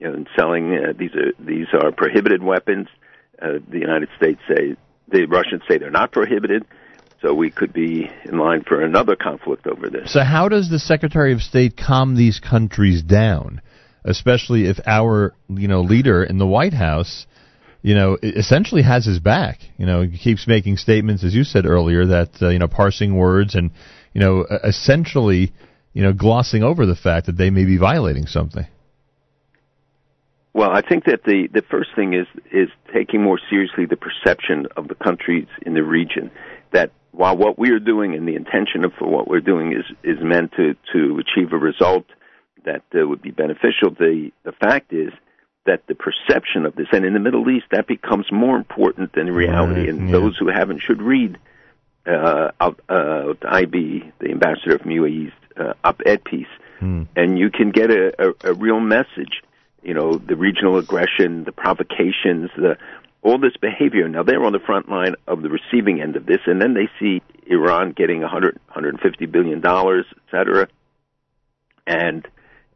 And selling uh, these are these are prohibited weapons. Uh, the United States say the Russians say they're not prohibited. So we could be in line for another conflict over this. So how does the Secretary of State calm these countries down, especially if our you know leader in the White House, you know, essentially has his back. You know, he keeps making statements, as you said earlier, that uh, you know parsing words and you know essentially you know glossing over the fact that they may be violating something. Well, I think that the the first thing is is taking more seriously the perception of the countries in the region that while what we are doing and the intention of for what we're doing is is meant to to achieve a result that uh, would be beneficial, the the fact is that the perception of this, and in the Middle East, that becomes more important than reality. Right, and yeah. those who haven't should read uh, out, uh, IB, the ambassador from UAE's uh, op-ed piece, and you can get a, a, a real message. You know, the regional aggression, the provocations, the all this behavior. Now they're on the front line of the receiving end of this, and then they see Iran getting 100, 150 billion dollars, et cetera, and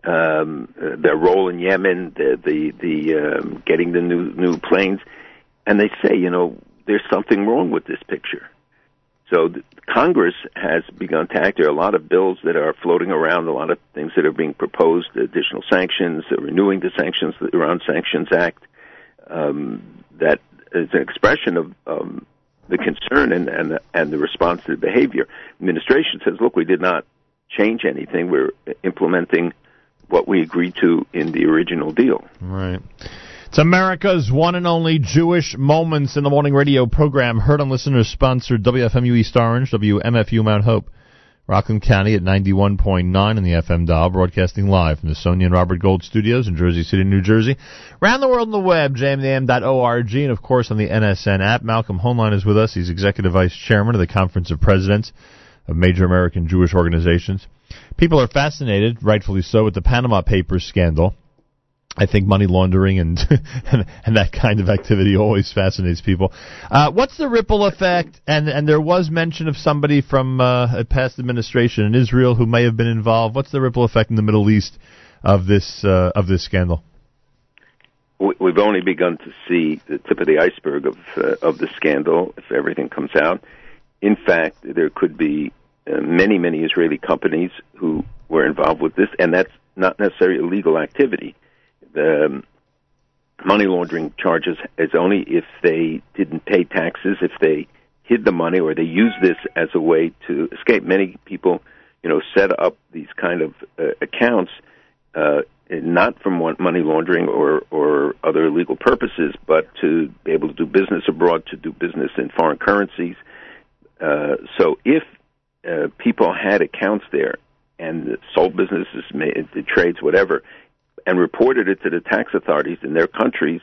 um, their role in Yemen, the the, the um, getting the new new planes, and they say, you know, there's something wrong with this picture. So Congress has begun to act. There are a lot of bills that are floating around, a lot of things that are being proposed, additional sanctions, renewing the sanctions, the Iran Sanctions Act. Um, that is an expression of um, the concern and, and and the response to the behavior. Administration says, look, we did not change anything. We're implementing what we agreed to in the original deal. Right. It's America's one and only Jewish Moments in the Morning radio program, heard on listeners sponsored WFMU East Orange, WMFU Mount Hope, Rockland County at 91.9 in the FM dial, broadcasting live from the Sonia and Robert Gold studios in Jersey City, New Jersey. Around the world on the web, jmam.org, and of course on the NSN app. Malcolm Hoenlein is with us. He's Executive Vice Chairman of the Conference of Presidents of Major American Jewish Organizations. People are fascinated, rightfully so, with the Panama Papers scandal. I think money laundering and, (laughs) and and that kind of activity always fascinates people. Uh, what's the ripple effect? And and there was mention of somebody from uh, a past administration in Israel who may have been involved. What's the ripple effect in the Middle East of this uh, of this scandal? We- We've only begun to see the tip of the iceberg of uh, of the scandal. If everything comes out, in fact, there could be uh, many many Israeli companies who were involved with this, and that's not necessarily illegal activity. The um, money laundering charges is only if they didn't pay taxes, if they hid the money, or they use this as a way to escape. Many people, you know, set up these kind of uh, accounts uh, not from money laundering or or other illegal purposes, but to be able to do business abroad, to do business in foreign currencies. Uh, so if uh, people had accounts there and sold businesses, made, trades, whatever, and reported it to the tax authorities in their countries,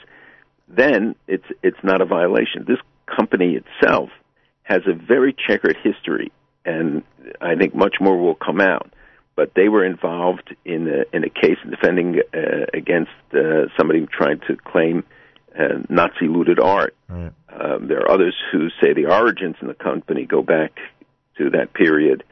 then it's it's not a violation. This company itself has a very checkered history, and I think much more will come out. But they were involved in a, in a case defending uh, against uh, somebody trying to claim uh, Nazi looted art. Right. Um, there are others who say the origins in the company go back to that period.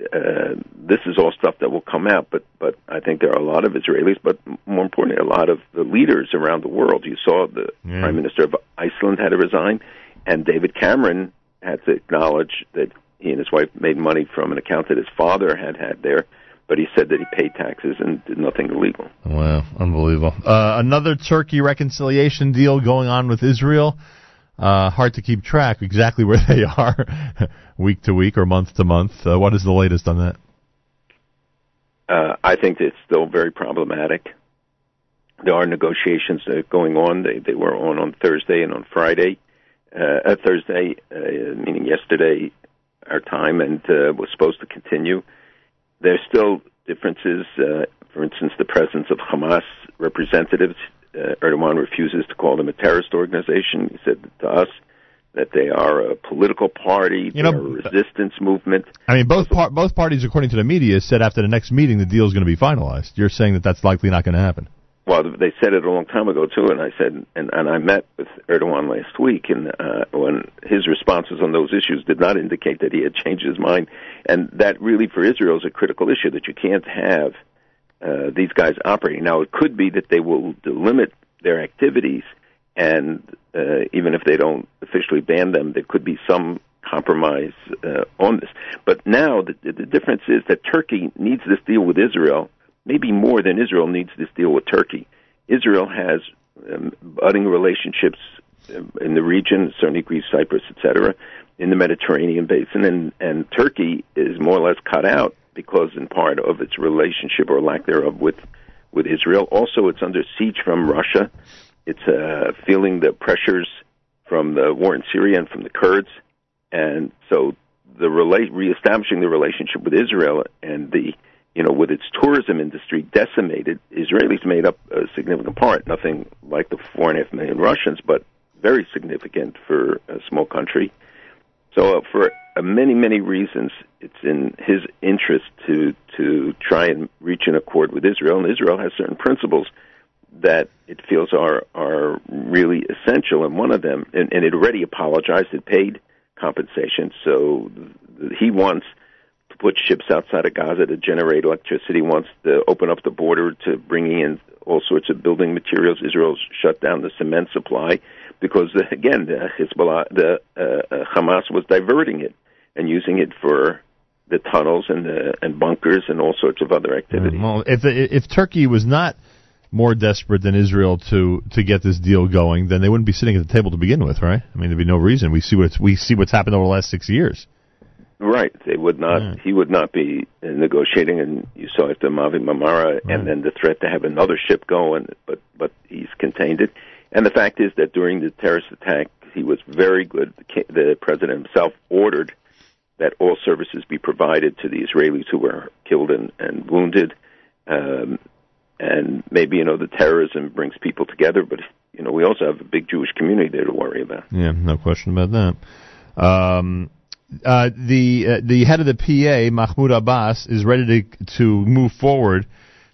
Uh, this is all stuff that will come out, but but I think there are a lot of Israelis, but more importantly, a lot of the leaders around the world. You saw the Yeah. Prime Minister of Iceland had to resign, and David Cameron had to acknowledge that he and his wife made money from an account that his father had had there, but he said that he paid taxes and did nothing illegal. Wow, unbelievable. Uh, another Turkey reconciliation deal going on with Israel. Uh, hard to keep track exactly where (laughs) they are week to week or month to month. Uh, what is the latest on that? Uh, I think it's still very problematic. There are negotiations going on. They they were on on Thursday and on Friday. Uh, uh, Thursday, uh, meaning yesterday, our time, and uh, was supposed to continue. There's still differences. For instance, the presence of Hamas representatives. Uh, Erdogan refuses to call them a terrorist organization. He said to us that they are a political party, You know, a resistance movement. I mean, both par- both parties, according to the media, said after the next meeting the deal is going to be finalized. You're saying that that's likely not going to happen. Well, they said it a long time ago too, and I said, and, and I met with Erdogan last week, and uh, when his responses on those issues did not indicate that he had changed his mind, and that really for Israel is a critical issue that you can't have uh, these guys operating. Now, it could be that they will limit their activities, and uh, even if they don't officially ban them, there could be some compromise uh, on this. But now the, the difference is that Turkey needs this deal with Israel, maybe more than Israel needs this deal with Turkey. Israel has um, budding relationships um, in the region, certainly Greece, Cyprus, etc., in the Mediterranean basin, and, and Turkey is more or less cut out because, in part, of its relationship or lack thereof with with Israel. Also, it's under siege from Russia. It's uh, feeling the pressures from the war in Syria and from the Kurds, and so the rela- reestablishing the relationship with Israel and the you know with its tourism industry decimated, Israelis made up a significant part. Nothing like the four and a half million Russians, but very significant for a small country. So, uh, for many, many reasons, it's in his interest to to try and reach an accord with Israel, and Israel has certain principles that it feels are are really essential, and one of them, and, and it already apologized, it paid compensation, so he wants to put ships outside of Gaza to generate electricity, wants to open up the border to bringing in all sorts of building materials. Israel's shut down the cement supply because, uh, (laughs) again, the Hezbollah, the uh, uh, Hamas was diverting it and using it for the tunnels and the and bunkers and all sorts of other activities. Well, if if Turkey was not more desperate than Israel to to get this deal going, then they wouldn't be sitting at the table to begin with, right? I mean, there'd be no reason. We see what's we see what's happened over the last six years. Right. They would not. He would not be uh, negotiating, and you saw after Mavi Marmara, and then the threat to have another ship going, but but he's contained it. And the fact is that during the terrorist attack, he was very good. The, the president himself ordered that all services be provided to the Israelis who were killed and, and wounded. Um, and maybe you know the terrorism brings people together, but you know we also have a big Jewish community there to worry about. Yeah, no question about that. Um, uh, the uh, the head of the PA, Mahmoud Abbas, is ready to to move forward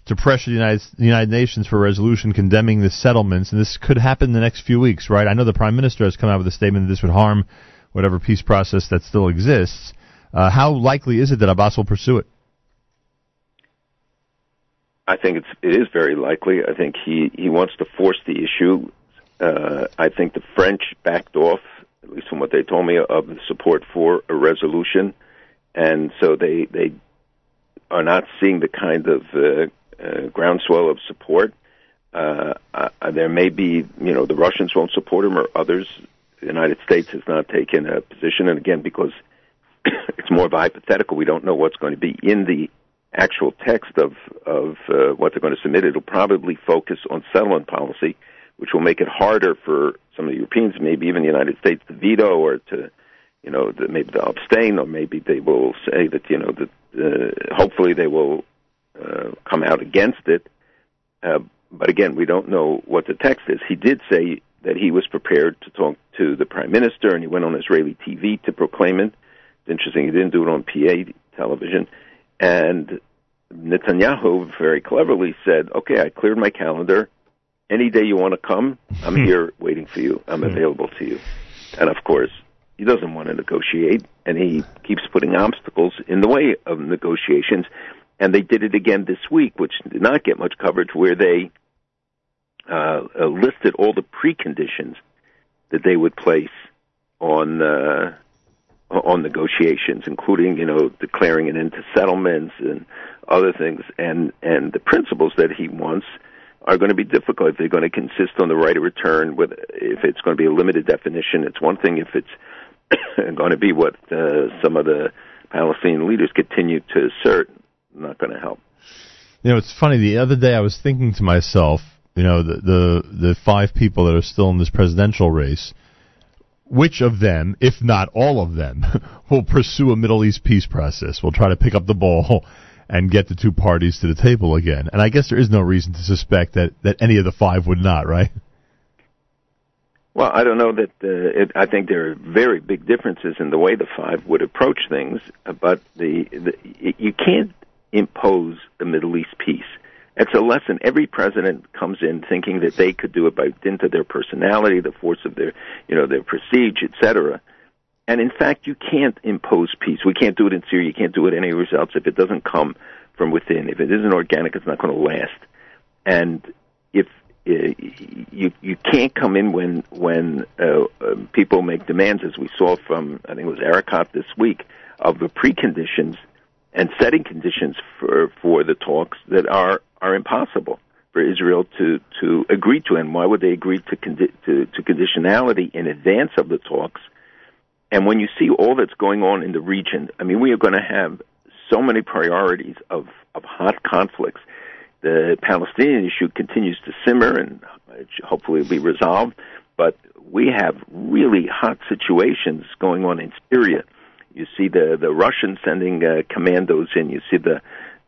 to pressure the United, the United Nations for a resolution condemning the settlements, and this could happen in the next few weeks, right? I know the Prime Minister has come out with a statement that this would harm whatever peace process that still exists. Uh, how likely is it that Abbas will pursue it? I think it's it is very likely. I think he he wants to force the issue. Uh, I think the French backed off, at least from what they told me, of the support for a resolution, and so they they are not seeing the kind of uh, uh, groundswell of support. Uh, uh, there may be, you know, the Russians won't support him or others. The United States has not taken a position, and again, because (coughs) it's more of a hypothetical, we don't know what's going to be in the actual text of of uh, what they're going to submit. It'll probably focus on settlement policy, which will make it harder for some of the Europeans, maybe even the United States, to veto or to, you know, maybe they'll abstain, or maybe they will say that, you know, that uh, hopefully they will uh, come out against it. Uh, but again, we don't know what the text is. He did say that he was prepared to talk to the prime minister, and he went on Israeli TV to proclaim it. It's interesting; he didn't do it on PA television. And Netanyahu very cleverly said, "Okay, I cleared my calendar. Any day you want to come, I'm (laughs) here waiting for you. I'm hmm. available to you." And of course, he doesn't want to negotiate, and he keeps putting obstacles in the way of negotiations. And they did it again this week, which did not get much coverage, where they uh, uh, listed all the preconditions that they would place on uh, on negotiations, including you know declaring an end to settlements and other things, and and the principles that he wants are going to be difficult if they're going to consist on the right of return. With if it's going to be a limited definition, it's one thing. If it's (coughs) going to be what uh, some of the Palestinian leaders continue to assert, not going to help. You know, it's funny. The other day, I was thinking to myself, you know, the the the five people that are still in this presidential race, which of them, if not all of them, (laughs) will pursue a Middle East peace process? Will try to pick up the ball (laughs) and get the two parties to the table again. And I guess there is no reason to suspect that that any of the five would not, right? Well, I don't know that. Uh, it, I think there are very big differences in the way the five would approach things, but the, the you can't impose a Middle East peace. It's a lesson. Every president comes in thinking that they could do it by dint of their personality, the force of their, you know, their prestige, etc. And in fact, you can't impose peace. We can't do it in Syria. You can't do it anywhere else if it doesn't come from within. If it isn't organic, it's not going to last. And if uh, you you can't come in when when uh, uh, people make demands, as we saw from I think it was Erekat this week, of the preconditions and setting conditions for for the talks that are are impossible for Israel to to agree to. And why would they agree to condi- to, to conditionality in advance of the talks? And when you see all that's going on in the region, I mean, we are going to have so many priorities of of hot conflicts. The Palestinian issue continues to simmer, and hopefully be resolved. But we have really hot situations going on in Syria. You see the the Russians sending uh, commandos in. You see the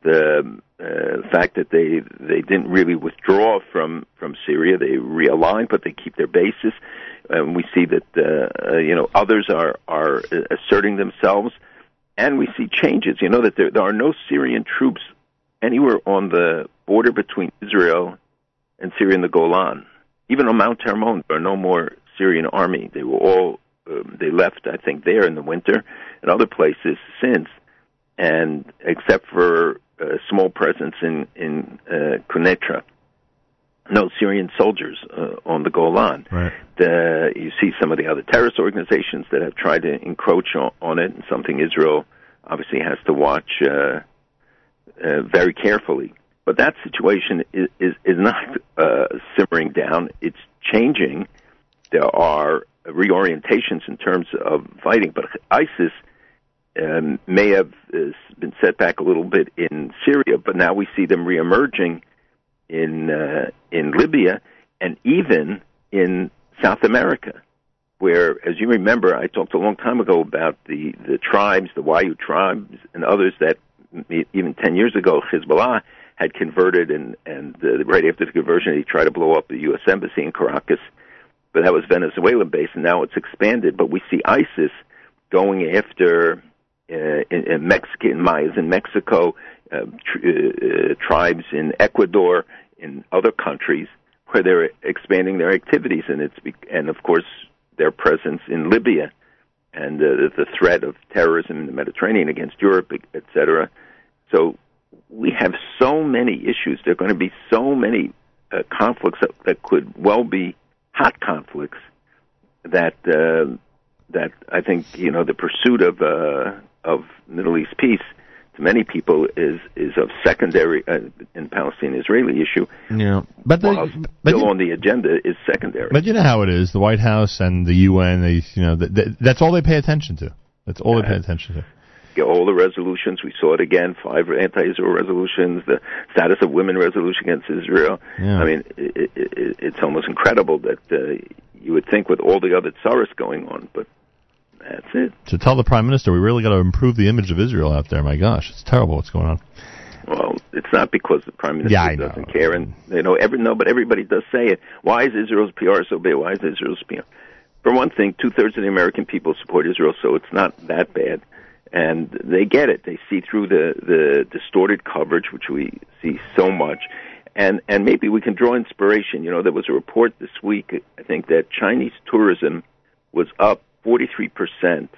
the uh, fact that they they didn't really withdraw from from Syria. They realigned, but they keep their bases. And we see that uh, uh, you know others are are asserting themselves, and we see changes. You know that there there are no Syrian troops anywhere on the border between Israel and Syria and the Golan. Even on Mount Hermon, there are no more Syrian army. They were all um, they left, I think, there in the winter and other places since, and except for a small presence in in uh, Quneitra, no Syrian soldiers uh, on the Golan. Right. The, you see some of the other terrorist organizations that have tried to encroach on, on it, and something Israel obviously has to watch uh, uh, very carefully. But that situation is is, is not uh, simmering down; it's changing. There are reorientations in terms of fighting, but ISIS um, may have uh, been set back a little bit in Syria, but now we see them reemerging in uh, in Libya, and even in South America, where, as you remember, I talked a long time ago about the, the tribes, the Wayuu tribes, and others that even 10 years ago, Hezbollah had converted, and, and uh, right after the conversion, he tried to blow up the U.S. Embassy in Caracas, but that was Venezuela based, and now it's expanded. But we see ISIS going after uh, in, in Mexican Mayas in Mexico, uh, tr- uh, uh, tribes in Ecuador, in other countries where they're expanding their activities, and it's be- and of course their presence in Libya and uh, the threat of terrorism in the Mediterranean against Europe, etc. So we have so many issues. There are going to be so many uh, conflicts that, that could well be hot conflicts that uh, that I think you know the pursuit of uh, of Middle East peace to many people is is of secondary uh, in Palestine-Israeli issue. Yeah, but the, but still you- on the agenda is secondary. But you know how it is. The White House and the UN, they, you know, th- th- that's all they pay attention to. That's all they pay attention to. All the resolutions. We saw it again. Five anti-Israel resolutions. The status of women resolution against Israel. Yeah. I mean, it, it, it, it's almost incredible that uh, you would think with all the other tsaras going on, but that's it. To tell the Prime Minister, we really got to improve the image of Israel out there. My gosh, it's terrible what's going on. Well, it's not because the prime minister Yeah, doesn't care, and you know, every no, but everybody does say it. Why is Israel's PR so bad? Why is Israel's PR? For one thing, two thirds of the American people support Israel, so it's not that bad, and they get it. They see through the the distorted coverage, which we see so much, and and maybe we can draw inspiration. You know, there was a report this week, I think, that Chinese tourism was up forty three percent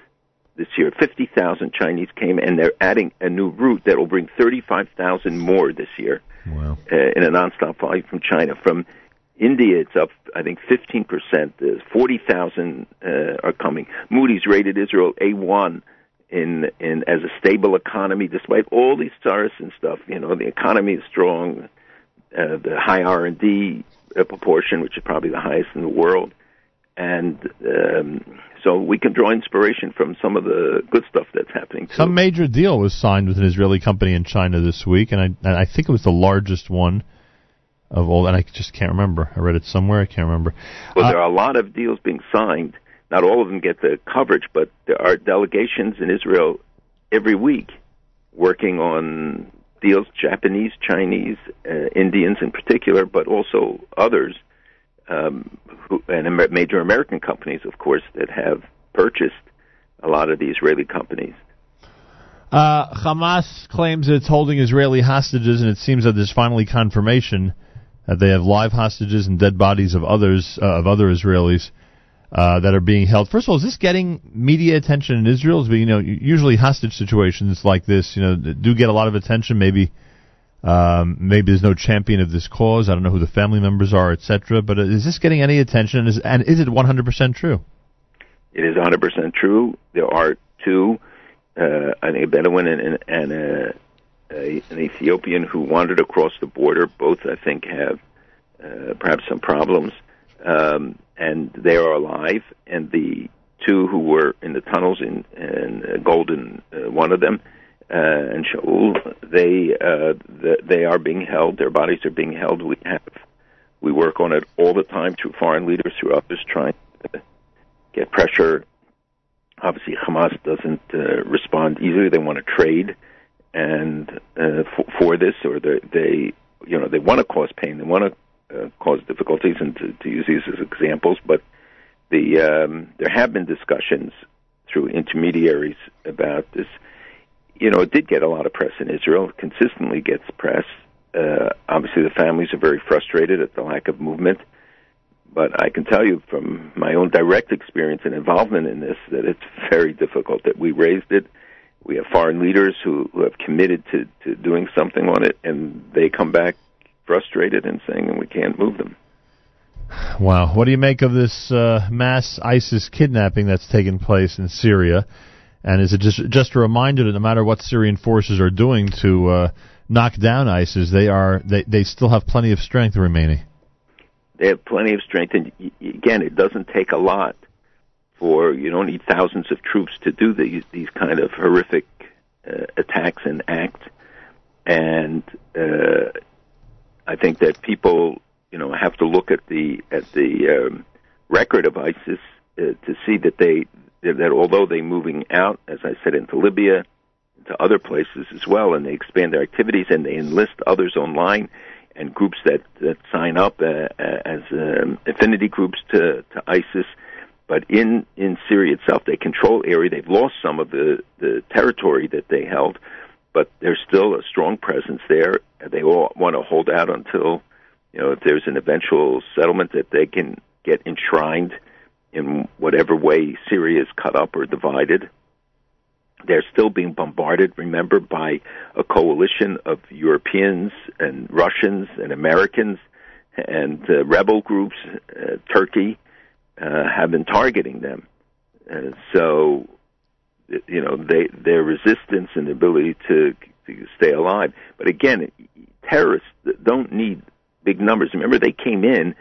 this year. 50,000 Chinese came, and they're adding a new route that will bring 35,000 more this year Wow. uh, in a nonstop flight from China. From India, it's up, I think, 15%. 40,000 uh, are coming. Moody's rated Israel A1 in in as a stable economy, despite all these tariffs and stuff. You know, the economy is strong. Uh, the high R and D uh, proportion, which is probably the highest in the world, and um, so we can draw inspiration from some of the good stuff that's happening. Too. Some major deal was signed with an Israeli company in China this week, and I and I think it was the largest one of all. And I just can't remember. I read it somewhere. I can't remember. Well, Uh, there are a lot of deals being signed. Not all of them get the coverage, but there are delegations in Israel every week working on deals, Japanese, Chinese, uh, Indians in particular, but also others, um, who, and Amer- major American companies, of course, that have purchased a lot of the Israeli companies. Uh, Hamas claims it's holding Israeli hostages, and it seems that there's finally confirmation that they have live hostages and dead bodies of others uh, of other Israelis uh, that are being held. First of all, is this getting media attention in Israel? Is, You know, usually hostage situations like this, you know, do get a lot of attention. Maybe, um, maybe there's no champion of this cause. I don't know who the family members are, etc. But is this getting any attention? And is, and is it 100% true? It is 100% true. There are two, uh, a Bedouin and, and, and a, a, an Ethiopian who wandered across the border. Both, I think, have uh, perhaps some problems, um, and they are alive. And the two who were in the tunnels in, in uh, Goldin, uh, one of them, uh, and Shaul, they uh, the, they are being held. Their bodies are being held. We have we work on it all the time through foreign leaders, through others, trying to get pressure. Obviously, Hamas doesn't uh, respond easily. They want to trade, and uh, for, for this, or they, they, you know, they want to cause pain. They want to uh, cause difficulties, and to, to use these as examples. But the um, there have been discussions through intermediaries about this. You know, it did get a lot of press in Israel. It consistently gets press. Uh, obviously, the families are very frustrated at the lack of movement. But I can tell you from my own direct experience and involvement in this that it's very difficult. That we raised it. We have foreign leaders who, who have committed to, to doing something on it, and they come back frustrated and saying, we can't move them. Wow. What do you make of this uh, mass ISIS kidnapping that's taken place in Syria? And is it just just a reminder that no matter what Syrian forces are doing to uh, knock down ISIS, they are they, they still have plenty of strength remaining? They have plenty of strength, and again, it doesn't take a lot for you don't need thousands of troops to do these these kind of horrific uh, attacks and acts. And uh, I think that people you know have to look at the at the um, record of ISIS uh, to see that they that although they're moving out, as I said, into Libya, into other places as well, and they expand their activities and they enlist others online and groups that that sign up uh, uh, as um, affinity groups to to ISIS. But in in Syria itself, they control area. They've lost some of the the territory that they held, but there's still a strong presence there. They all want to hold out until you know if there's an eventual settlement that they can get enshrined in whatever way Syria is cut up or divided. They're still being bombarded, remember, by a coalition of Europeans and Russians and Americans and uh, rebel groups. Uh, Turkey uh, have been targeting them. So, you know, they, their resistance and the ability to, to stay alive. But again, terrorists don't need big numbers. Remember, they came in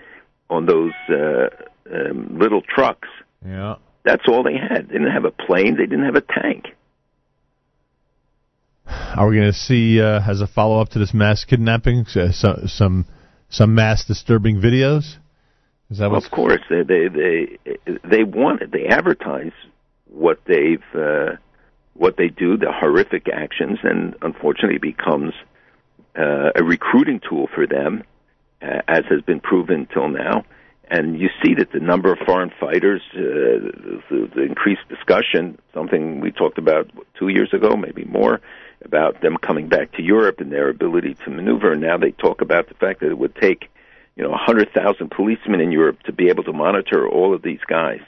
on those uh, um, little trucks. Yeah. That's all they had. They didn't have a plane. They didn't have a tank. Are we going to see, uh, as a follow up to this mass kidnapping, uh, so, some some mass disturbing videos? Is that Well, of course, they they they they want it. They advertise what they've uh, what they do, the horrific actions, and unfortunately, becomes uh, a recruiting tool for them, uh, as has been proven till now. And you see that the number of foreign fighters, uh, the, the increased discussion, something we talked about two years ago, maybe more, about them coming back to Europe and their ability to maneuver. And now they talk about the fact that it would take, you know, 100,000 policemen in Europe to be able to monitor all of these guys.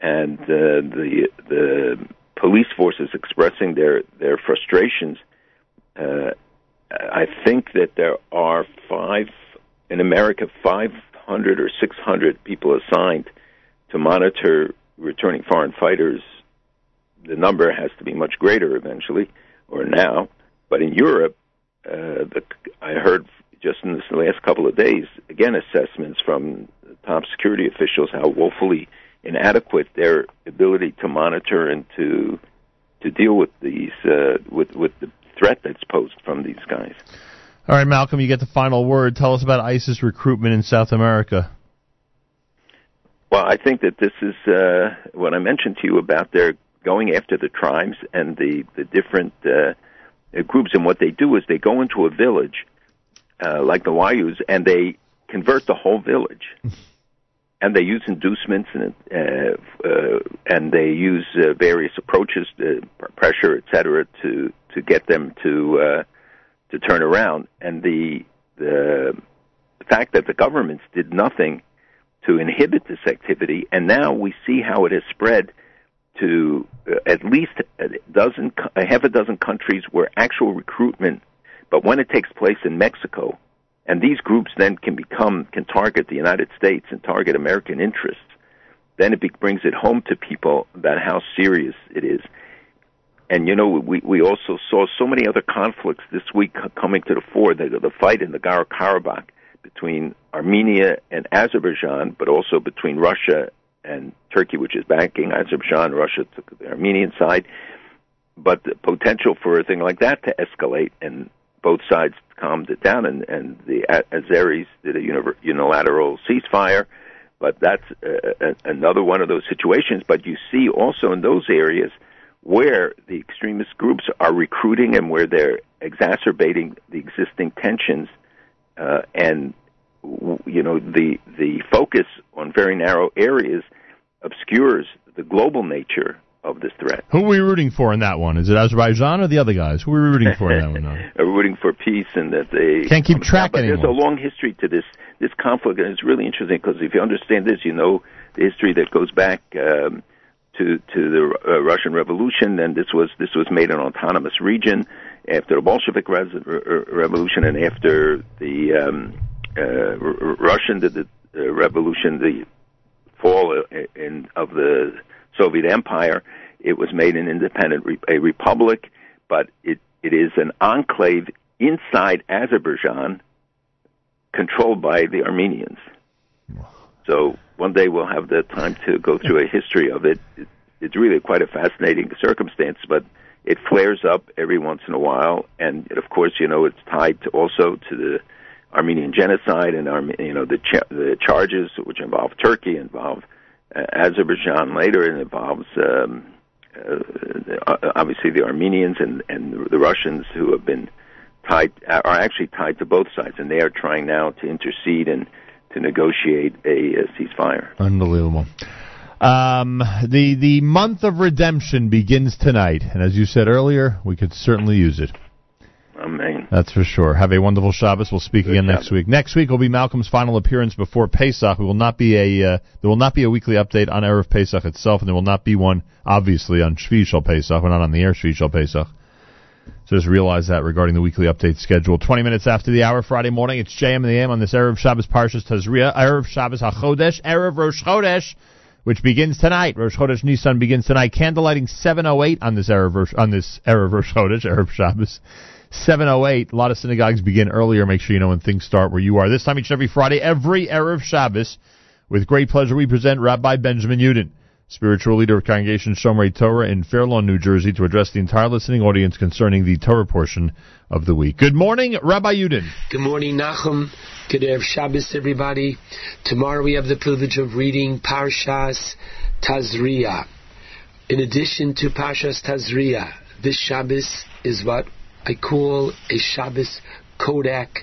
And uh, the the police forces expressing their their frustrations. Uh, I think that there are five in America, 500 or 600 people assigned to monitor returning foreign fighters. The number has to be much greater eventually, or now. But in Europe, uh, the, I heard just in this last couple of days, again, assessments from top security officials how woefully inadequate their ability to monitor and to to deal with these uh, with with the threat that's posed from these guys. All right, Malcolm, you get the final word. Tell us about ISIS recruitment in South America. Well, I think that this is uh, what I mentioned to you about their going after the tribes and the the different uh, groups, and what they do is they go into a village uh, like the Wayuus, and they convert the whole village. (laughs) And they use inducements and uh, uh, and they use uh, various approaches, uh, pressure, etc., to to get them to uh, to turn around. And the the fact that the governments did nothing to inhibit this activity, and now we see how it has spread to uh, at least a dozen, half a dozen countries where actual recruitment, but when it takes place in Mexico, and these groups then can become can target the United States and target American interests, then it be, brings it home to people about how serious it is. And you know, we we also saw so many other conflicts this week coming to the fore. The, the fight in the Karabakh between Armenia and Azerbaijan, but also between Russia and Turkey, which is backing Azerbaijan. Russia took the Armenian side, but the potential for a thing like that to escalate, and both sides calmed it down, and, and the Azeris did a unilateral ceasefire. But that's uh, another one of those situations. But you see also in those areas where the extremist groups are recruiting and where they're exacerbating the existing tensions, uh, and you know the the focus on very narrow areas obscures the global nature of this threat. Who are we rooting for in that one? Is it Azerbaijan or the other guys? Who are we rooting for in that one? Are (laughs) rooting for peace and that they can't keep track but anymore. There's a long history to this this conflict, and it's really interesting because if you understand this, you know the history that goes back um, to to the uh, Russian Revolution, and this was this was made an autonomous region after the Bolshevik re- Revolution and after the um, uh, R- Russian the, the uh, Revolution, the fall in, of the Soviet Empire. It was made an independent re- a republic, but it, it is an enclave inside Azerbaijan controlled by the Armenians. So one day we'll have the time to go through a history of it. it it's really quite a fascinating circumstance, but it flares up every once in a while, and of course, you know, it's tied to also to the Armenian genocide and you know the cha- the charges which involve Turkey involve Azerbaijan later involves um, uh, obviously the Armenians and and the Russians who have been tied are actually tied to both sides and they are trying now to intercede and to negotiate a, a ceasefire. Unbelievable. Um, the the month of redemption begins tonight, and as you said earlier, we could certainly use it. Amen. That's for sure. Have a wonderful Shabbos. We'll speak Good again Shabbos. next week. Next week will be Malcolm's final appearance before Pesach. We will not be a uh, there will not be a weekly update on erev Pesach itself, and there will not be one obviously on Shvi Shel Pesach. We're not on the air Shvi Shel Pesach. So just realize that regarding the weekly update schedule. 20 minutes after the hour, Friday morning, it's JM and the AM on this Erev Shabbos Parshas Tazria, Erev Shabbos HaChodesh, Erev Rosh Chodesh, which begins tonight. Rosh Chodesh Nisan begins tonight. Candlelighting 708 on this Erev on this Erev Rosh Chodesh, Erev Shabbos. 708. A lot of synagogues begin earlier. Make sure you know when things start where you are. This time each and every Friday, every Erev Shabbos. With great pleasure, we present Rabbi Benjamin Yudin, spiritual leader of Congregation Shomrei Torah in Fair Lawn, New Jersey, to address the entire listening audience concerning the Torah portion of the week. Good morning, Rabbi Yudin. Good morning, Nachum. Good Erev Shabbos, everybody. Tomorrow we have the privilege of reading Parshas Tazria. In addition to Parshas Tazria, this Shabbos is what I call a Shabbos Kodak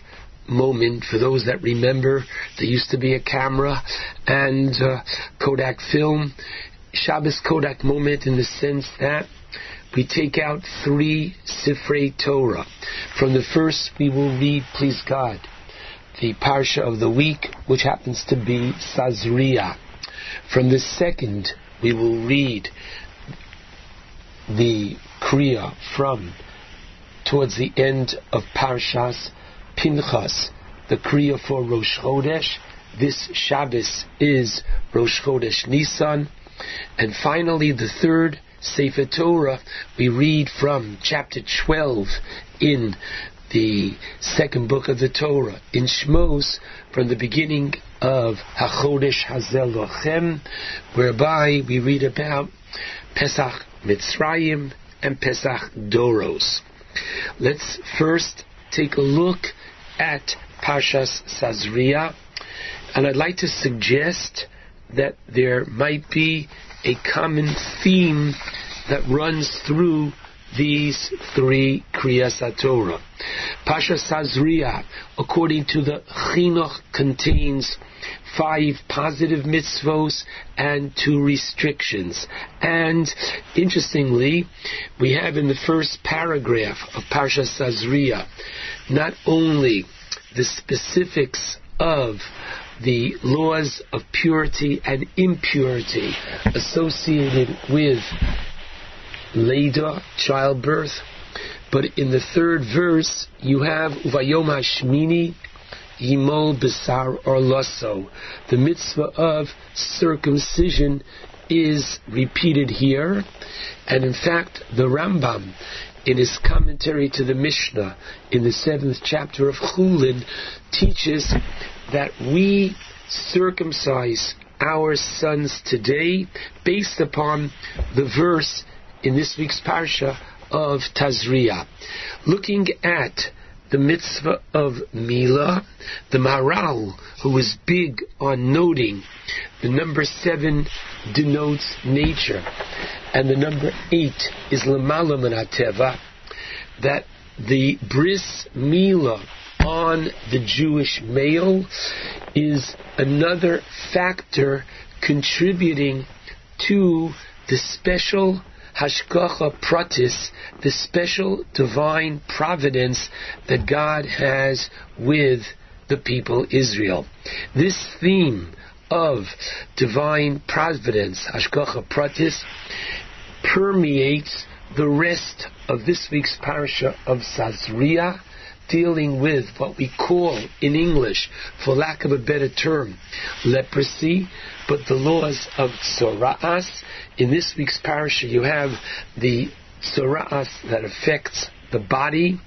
moment. For those that remember, there used to be a camera and uh, Kodak film. Shabbos Kodak moment in the sense that we take out three Sifrei Torah. From the first, we will read, please God, the Parsha of the week, which happens to be Tazria. From the second, we will read the Kriya from towards the end of Parshas Pinchas, the Kriya for Rosh Chodesh. This Shabbos is Rosh Chodesh Nisan. And finally, the third Sefer Torah, we read from chapter 12 in the second book of the Torah, in Shmos, from the beginning of HaChodesh Hazeh Lochem, whereby we read about Pesach Mitzrayim and Pesach Doros. Let's first take a look at Parshas Tazria, and I'd like to suggest that there might be a common theme that runs through these three Kriyas HaTorah. Pasha Tazria, according to the Chinuch, contains five positive mitzvos and two restrictions. And interestingly, we have in the first paragraph of Parsha Tazria not only the specifics of the laws of purity and impurity associated with Leda, childbirth, but in the third verse you have Uvayom Hashmini Yimol Besar or Lasso. The mitzvah of circumcision is repeated here, and in fact the Rambam in his commentary to the Mishnah in the seventh chapter of Chulin teaches that we circumcise our sons today based upon the verse in this week's parsha of Tazria. Looking at the mitzvah of Mila, the Maharal, who was big on noting the number seven denotes nature, and the number eight is Lamala Manateva, that the bris Mila on the Jewish male is another factor contributing to the special hashgacha pratis, the special divine providence that God has with the people Israel. This theme of divine providence, hashgacha pratis, permeates the rest of this week's parasha of Tazria, dealing with what we call in English, for lack of a better term, leprosy, but the laws of Tzoraas. In this week's parasha, you have the Tzoraas that affects the body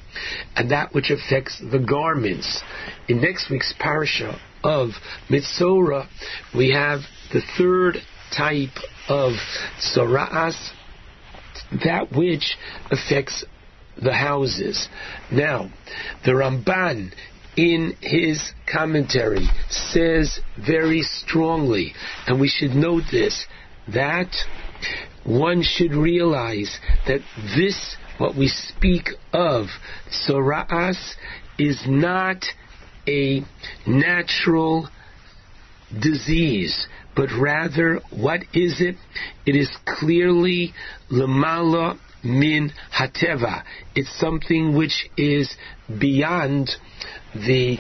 and that which affects the garments. In next week's parasha of Metzora, we have the third type of Tzoraas, that which affects the houses. Now, the Ramban in his commentary says very strongly, and we should note this, that one should realize that this, what we speak of, Sora'as, is not a natural disease, but rather, what is it? It is clearly lemala min hateva. It's something which is beyond the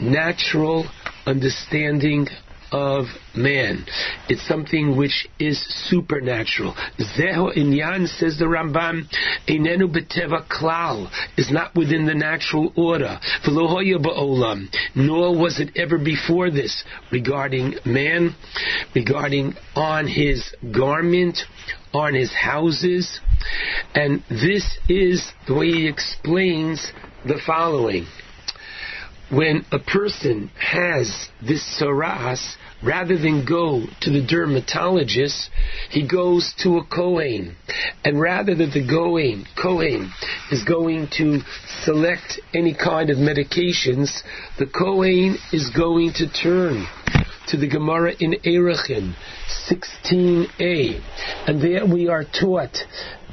natural understanding of man. It's something which is supernatural. Zeho inyan, says the Ramban, einenu beteva klal, is not within the natural order. V'lohoya ba'olam, nor was it ever before this regarding man, regarding on his garment, on his houses. And this is the way he explains the following when a person has this saras, rather than go to the dermatologist, he goes to a Kohen. And rather than the Kohen, Kohen is going to select any kind of medications, the Kohen is going to turn to the Gemara in Erechim, 16a. And there we are taught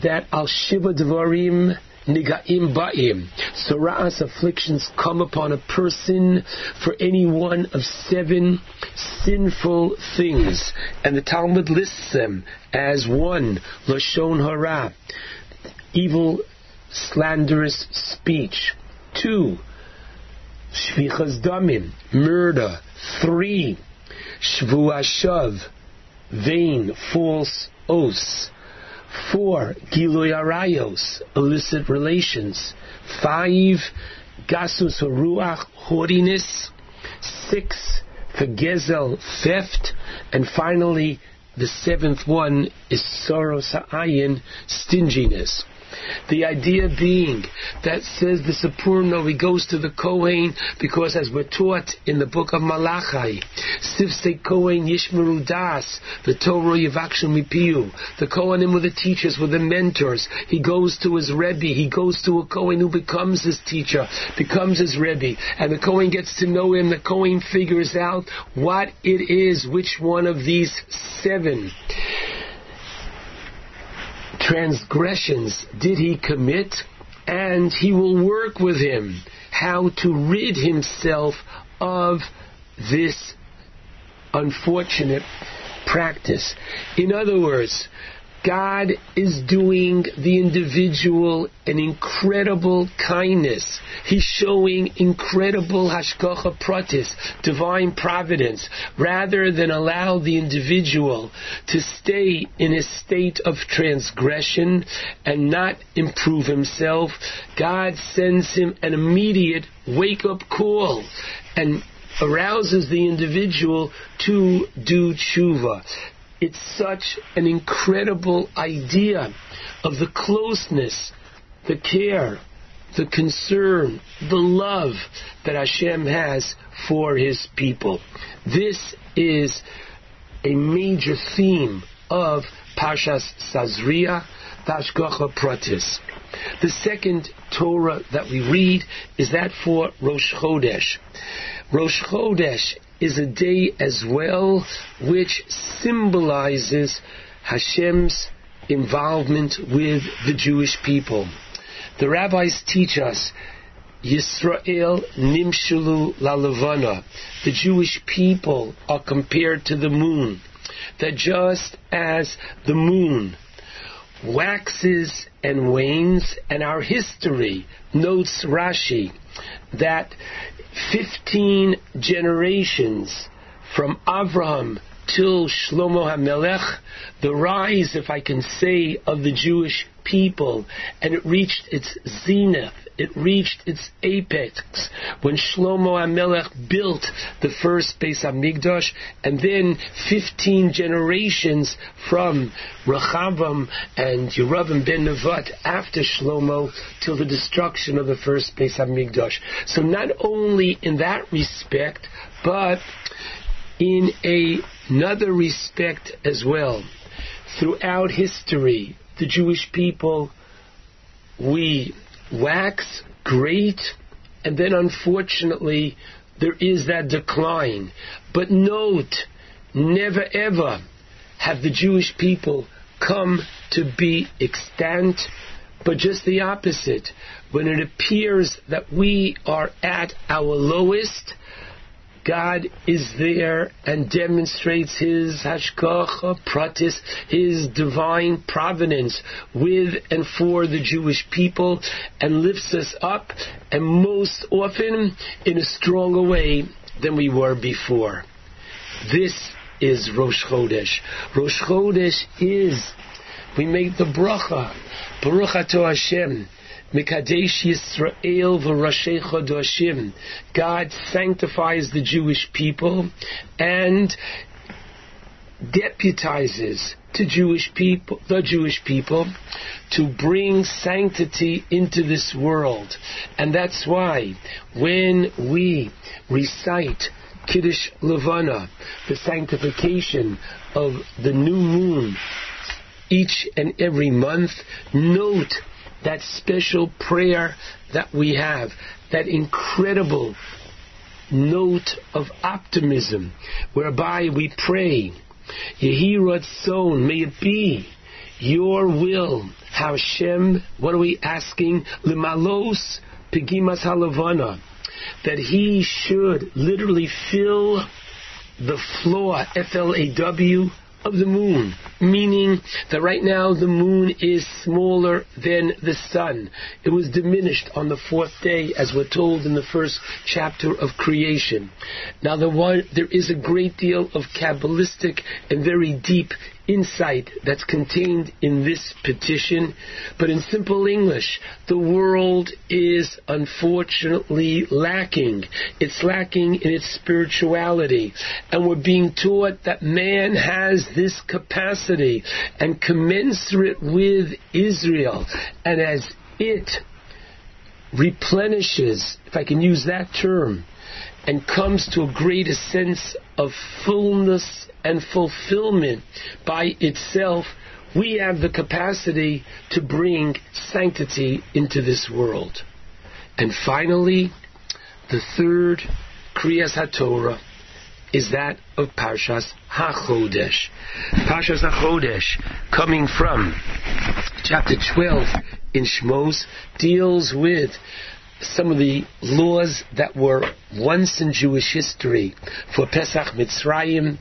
that Al Shiva Devarim Nigaim Ba'im. Sara'as afflictions come upon a person for any one of seven sinful things. And the Talmud lists them as one, Lashon Hara, evil, slanderous speech. Two, Shfichas Damim, murder. Three, Shvuashav, vain, false oaths. Four, Giloy Arayos, illicit relations. Five, Gasus Ruach, haughtiness. Six, Vergezel, theft. And finally, the seventh one is Soros Ha'ayin, stinginess. The idea being that says the Sforno, he goes to the Kohen because as we're taught in the book of Malachi, Sivse Kohen Yishmeru Das, the Torah Yavakshu Mipiu, the Kohanim were the teachers, were the mentors. He goes to his Rebbe, he goes to a Kohen who becomes his teacher, becomes his Rebbe, and the Kohen gets to know him, the Kohen figures out what it is, which one of these seven transgressions did he commit, and he will work with him how to rid himself of this unfortunate practice. In other words, God is doing the individual an incredible kindness. He's showing incredible hashgacha pratis, divine providence, rather than allow the individual to stay in a state of transgression and not improve himself. God sends him an immediate wake-up call and arouses the individual to do tshuva. It's such an incredible idea of the closeness, the care, the concern, the love that Hashem has for His people. This is a major theme of Parshas Tazria, Hashgacha Pratis. The second Torah that we read is that for Rosh Chodesh. Rosh Chodesh is a day as well which symbolizes Hashem's involvement with the Jewish people. The rabbis teach us Yisrael nimshulu lalavana. The Jewish people are compared to the moon. That just as the moon waxes and wanes, and our history notes Rashi that 15 generations from Avraham till Shlomo HaMelech, the rise, if I can say, of the Jewish people, and it reached its zenith, it reached its apex when Shlomo HaMelech built the first Beis HaMikdash, and then 15 generations from Rechavam and Yeravam ben Nevat after Shlomo till the destruction of the first Beis HaMikdash. So not only in that respect, but in a, another respect as well. Throughout history, the Jewish people, we wax great and then unfortunately there is that decline. But note, never ever have the Jewish people come to be extant, but just the opposite. When it appears that we are at our lowest, God is there and demonstrates His hashgacha pratis, His divine providence with and for the Jewish people, and lifts us up, and most often in a stronger way than we were before. This is Rosh Chodesh. Rosh Chodesh is, we make the bracha, Baruch Hashem, Mikadesh Yisrael v'Rashei. God sanctifies the Jewish people and deputizes to Jewish people, the Jewish people, to bring sanctity into this world. And that's why when we recite Kiddush Levana, the sanctification of the new moon, each and every month, note that special prayer that we have, that incredible note of optimism, whereby we pray, Yehi Ratzon, may it be your will. Hashem, what are we asking? Limalos Pegimas Halavana, that he should literally fill the floor, F-L-A-W, of the moon, meaning that right now the moon is smaller than the sun. It was diminished on the fourth day, as we're told in the first chapter of creation. Now, there is a great deal of Kabbalistic and very deep insight that's contained in this petition, but in simple English, the world is unfortunately lacking. It's lacking in its spirituality, and we're being taught that man has this capacity, and commensurate with Israel, and as it replenishes, if I can use that term, and comes to a greater sense of fullness and fulfillment by itself, we have the capacity to bring sanctity into this world. And finally, the third Kriyas HaTorah is that of Parshas HaChodesh. Parshas HaChodesh, coming from chapter 12 in Shmos, deals with some of the laws that were once in Jewish history for Pesach Mitzrayim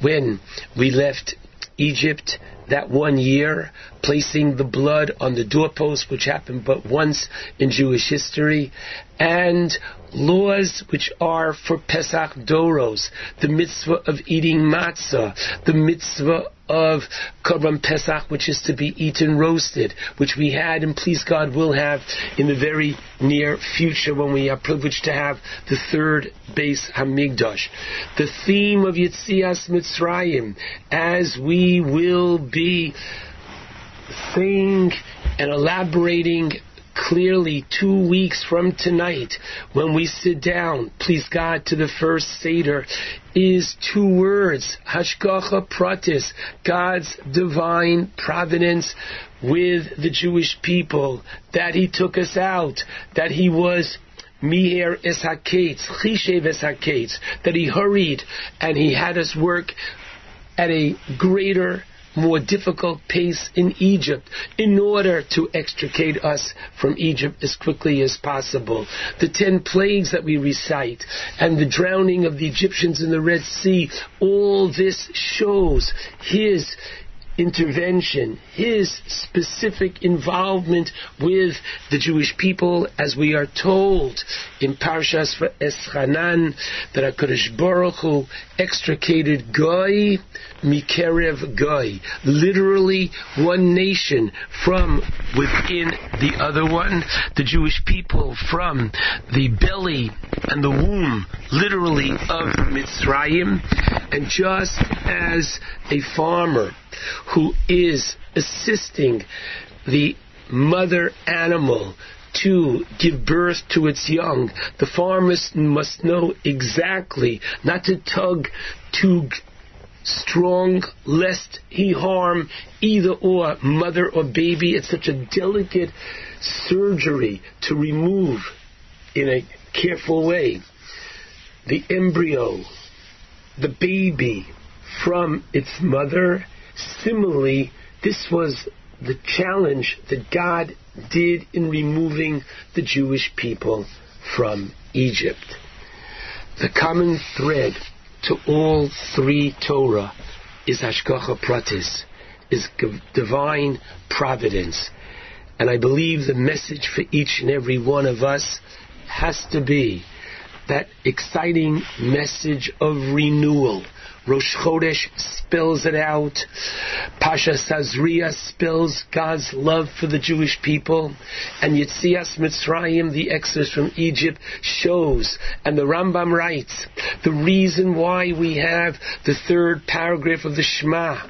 when we left Egypt that one year, placing the blood on the doorpost, which happened but once in Jewish history, and laws which are for Pesach Doros, the mitzvah of eating matzah, the mitzvah of Korban Pesach, which is to be eaten roasted, which we had and please God will have in the very near future when we are privileged to have the third Beis Hamikdash. The theme of Yitzias Mitzrayim, as we will be saying and elaborating clearly two weeks from tonight when we sit down, please God, to the first Seder, is two words, Hashgacha Pratis, God's divine providence with the Jewish people, that He took us out, that He was Miher es chishev that he hurried and he had us work at a greater more difficult pace in Egypt in order to extricate us from Egypt as quickly as possible. The ten plagues that we recite and the drowning of the Egyptians in the Red Sea, all this shows his intervention, his specific involvement with the Jewish people, as we are told in Parshas Eschanan, that HaKadosh Baruch Hu extricated Goy Mikerev Goy, literally one nation from within the other one, the Jewish people from the belly and the womb, literally, of Mitzrayim, and just as a farmer who is assisting the mother animal to give birth to its young. The farmer must know exactly not to tug too strong lest he harm either or mother or baby. It's such a delicate surgery to remove in a careful way. The embryo, the baby from its mother. Similarly, this was the challenge that God did in removing the Jewish people from Egypt. The common thread to all three Torah is Hashgacha Pratis, is divine providence. And I believe the message for each and every one of us has to be that exciting message of renewal. Rosh Chodesh spills it out. Pasha Tazria spills God's love for the Jewish people. And Yitzias Mitzrayim, the exodus from Egypt, shows, and the Rambam writes, the reason why we have the third paragraph of the Shema,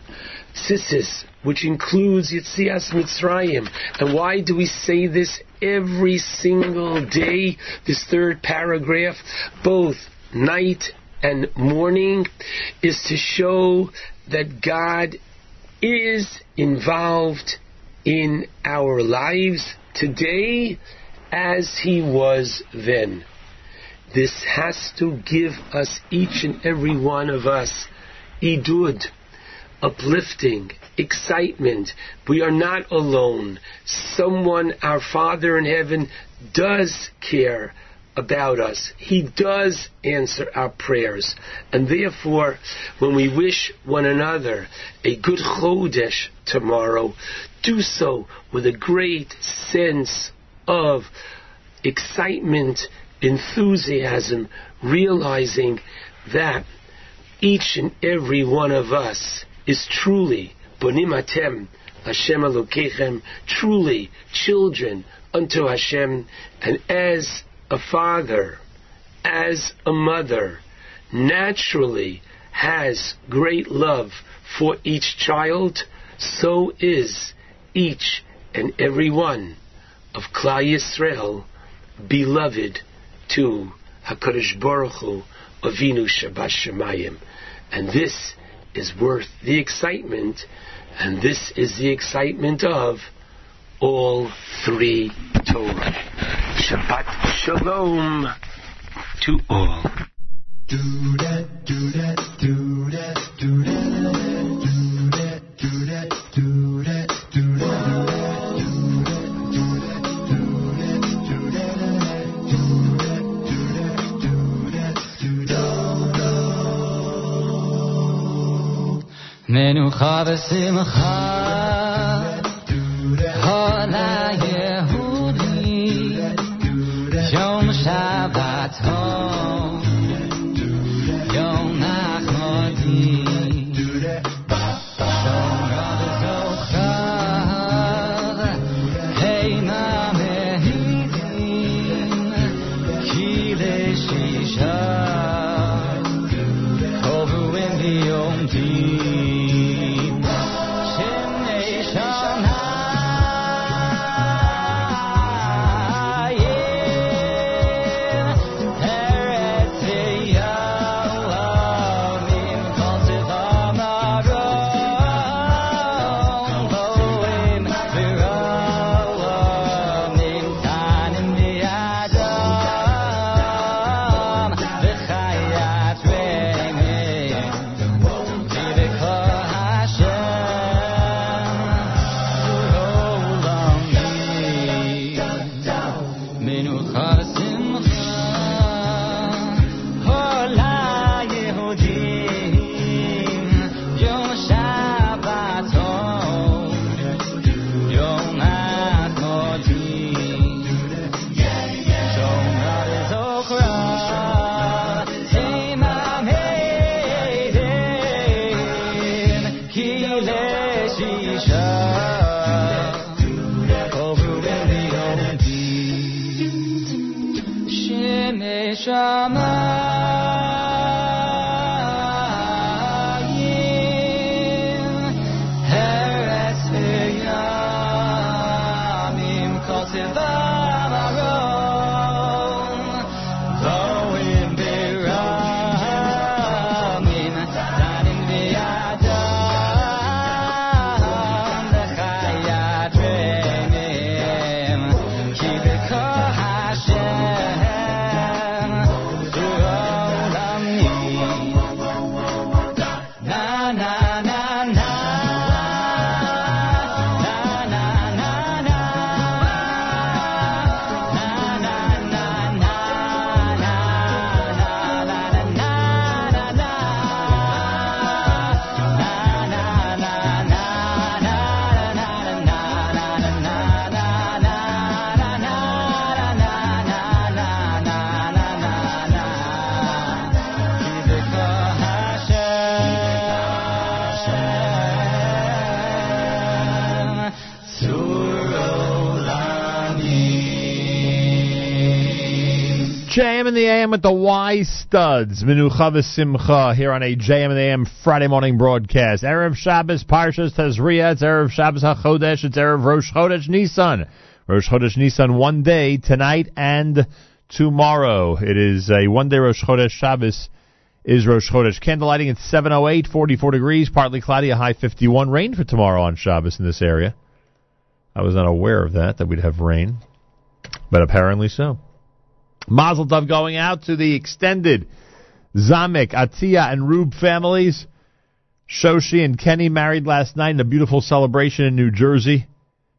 Sisis, which includes Yitzias Mitzrayim. And why do we say this every single day, this third paragraph, both night and morning is to show that God is involved in our lives today as He was then. This has to give us, each and every one of us, idud, uplifting, excitement. We are not alone. Someone, our Father in heaven, does care about us. He does answer our prayers. And therefore, when we wish one another a good Chodesh tomorrow, do so with a great sense of excitement, enthusiasm, realizing that each and every one of us is truly bonim atem Hashem Elokechem, truly children unto Hashem, and as a father, as a mother, naturally has great love for each child, so is each and every one of Klal Yisrael beloved to Hakadosh Baruch Hu Avinu Shabbat and this is worth the excitement, and this is the excitement of all three Torah. Shabbat Shalom to all. Do that, do that, do that, do that, do that, do that, do that, do that. Menucha v'simcha the AM with the Y Studs, Menucha V'Simcha, here on a JM the AM Friday morning broadcast. Erev Shabbos, Parshas Tazria, it's Erev Shabbos HaChodesh, it's Erev Rosh Chodesh Nisan. Rosh Chodesh Nisan one day, tonight and tomorrow. It is a one day Rosh Chodesh Shabbos is Rosh Chodesh. Candlelighting at 708, 44 degrees, partly cloudy, a high 51. Rain for tomorrow on Shabbos in this area. I was not aware of that, that we'd have rain, but apparently so. Mazel Tov going out to the extended Zamek, Atia, and Rube families. Shoshi and Kenny married last night in a beautiful celebration in New Jersey.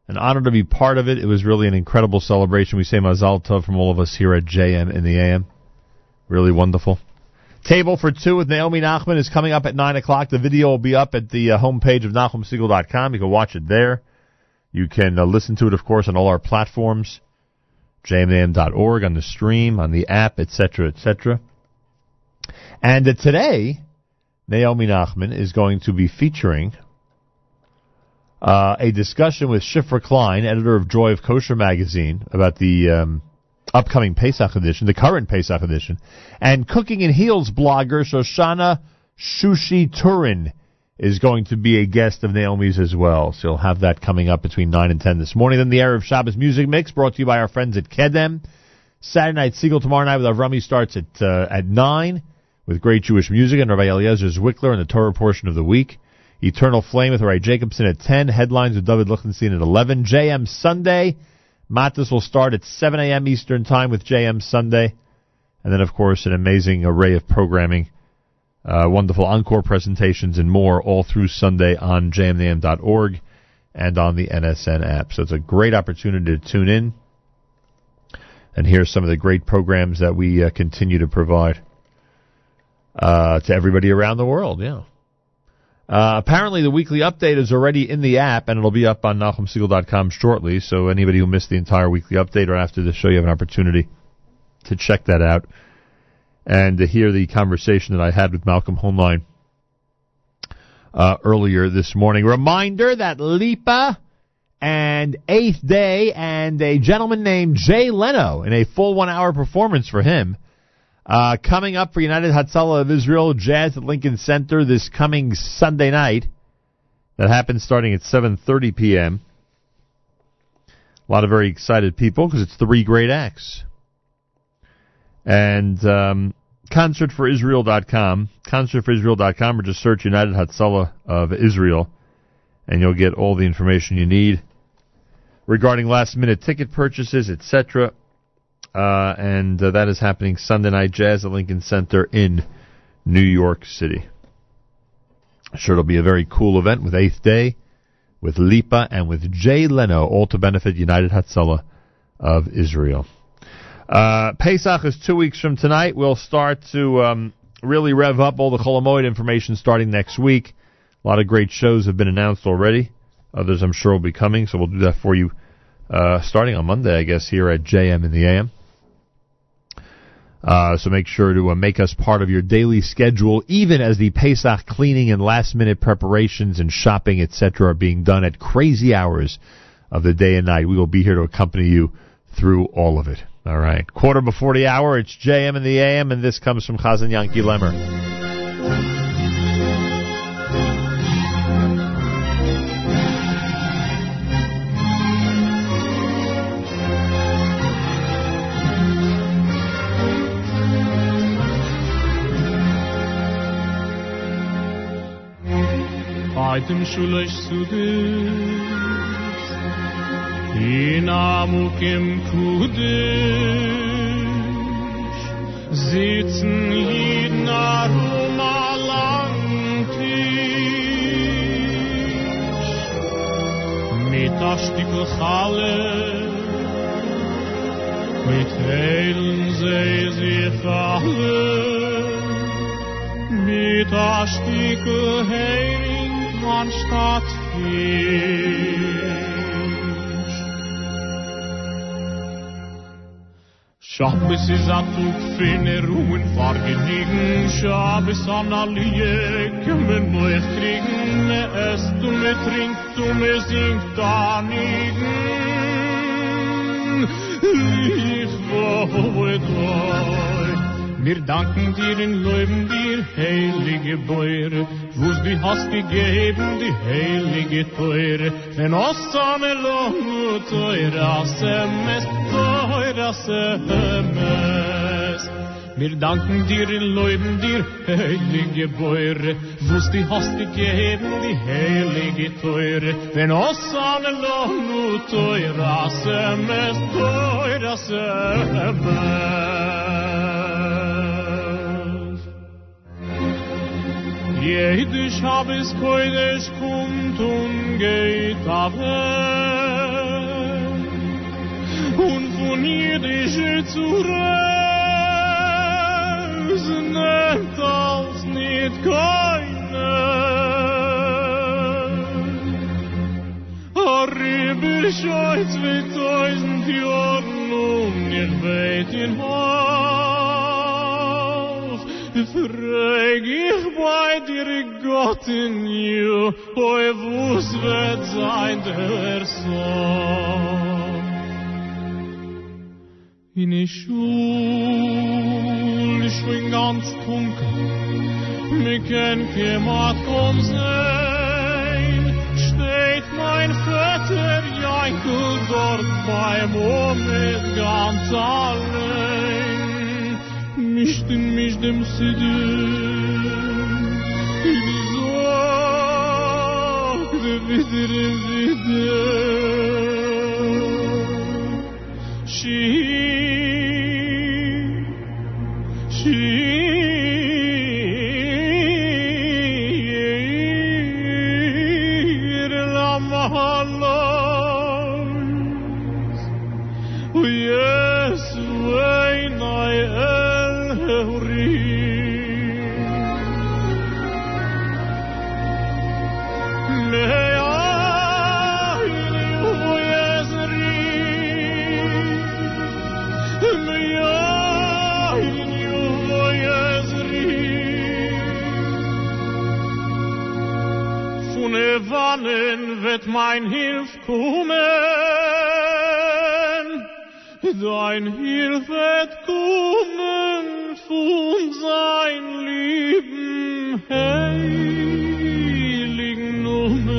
An honor to be part of it. It was really an incredible celebration. We say Mazel Tov from all of us here at JM in the AM. Really wonderful. Table for two with Naomi Nachman is coming up at 9 o'clock. The video will be up at the uh, homepage of NachumSegal.com. You can watch it there. You can uh, listen to it, of course, on all our platforms, jmam.org, on the stream, on the app, etc., etc. And uh, today, Naomi Nachman is going to be featuring uh, a discussion with Shifra Klein, editor of Joy of Kosher magazine, about the um, upcoming Pesach edition, the current Pesach edition, and Cooking in Heels blogger Shoshana Shushi Turin is going to be a guest of Naomi's as well. So you'll have that coming up between 9 and 10 this morning. Then the Erev Shabbos Music Mix brought to you by our friends at Kedem. Saturday night Segal tomorrow night with Avrami starts at uh, at 9 with great Jewish music and Rabbi Eliezer Zwickler and the Torah portion of the week. Eternal Flame with Rabbi Jacobson at 10. Headlines with David Lichtenstein at 11. JM Sunday. Matis will start at 7 a.m. Eastern Time with JM Sunday. And then, of course, an amazing array of programming, uh, wonderful encore presentations, and more all through Sunday on jmnam.org and on the NSN app. So it's a great opportunity to tune in and hear some of the great programs that we uh, continue to provide uh, to everybody around the world. Yeah. Uh, apparently, the weekly update is already in the app, and it'll be up on NachumSegal.com shortly. So anybody who missed the entire weekly update or after the show, you have an opportunity to check that out and to hear the conversation that I had with Malcolm Hoenlein uh, earlier this morning. Reminder that Lipa and Eighth Day and a gentleman named Jay Leno in a full one-hour performance for him. Uh, coming up for United Hatzalah of Israel, Jazz at Lincoln Center this coming Sunday night. That happens starting at 7.30 p.m. A lot of very excited people because it's three great acts. And um, concertforisrael.com, concertforisrael.com, or just search United Hatzalah of Israel, and you'll get all the information you need regarding last-minute ticket purchases, etc. Uh, and uh, that is happening Sunday night jazz at Lincoln Center in New York City. Sure, it'll be a very cool event with Eighth Day, with Lipa, and with Jay Leno, all to benefit United Hatzalah of Israel. Uh, Pesach is two weeks from tonight. We'll start to um, really rev up all the Chol Hamoed information starting next week. A lot of great shows have been announced already. Others, I'm sure, will be coming, so we'll do that for you uh, starting on Monday, I guess, here at JM in the AM. Uh, so make sure to uh, make us part of your daily schedule, even as the Pesach cleaning and last minute preparations and shopping, etc., are being done at crazy hours of the day and night. We will be here to accompany you through all of it. All right. Quarter before the hour, it's JM and the AM, and this comes from Chazan Yanky Lemmer. Aydın şuleş sudis Inamukim kudish. Sitzen jeden Arum allang Tisch Mit a Stickel Mit heilen sie sich Mit a Stickel Hering anstatt Schabes is a Tug fene ruhen far gediegen, Schabes an a liye kemen mo ech kriegen, e es du me trink, du me singt da nigen. Ich wo et. Wir danken dir und loben dir, heilige Beure, wo's du hast gegeben, die heilige Teure. Wenn uns eine Lohn teure Asemes, teure Asemes. Wir danken dir und loben dir, heilige Beure, wo's du hast gegeben, die heilige Teure. Wenn uns eine Lohn teure Asemes, teure Asemes. Jede Schabes koidesh kommt und geht ab und von jüdische zu reisen nimmt als nicht keine. Arriber scheut wie tausend Jahren um ihr weit in Haus. Frag ich bei dir Gott in you, oi wuss wird sein der Sohn. In die Schule, ich bin ganz dunkel, mir kenn kemat komm sein, steht mein Vater Jankel dort beim Moment ganz allein, vermiştin müjdemsidin Biz ah vakti bidiriz Şiir wird mein Hilf kommen, dein Hilf wird kommen von sein lieben heiligen Namen.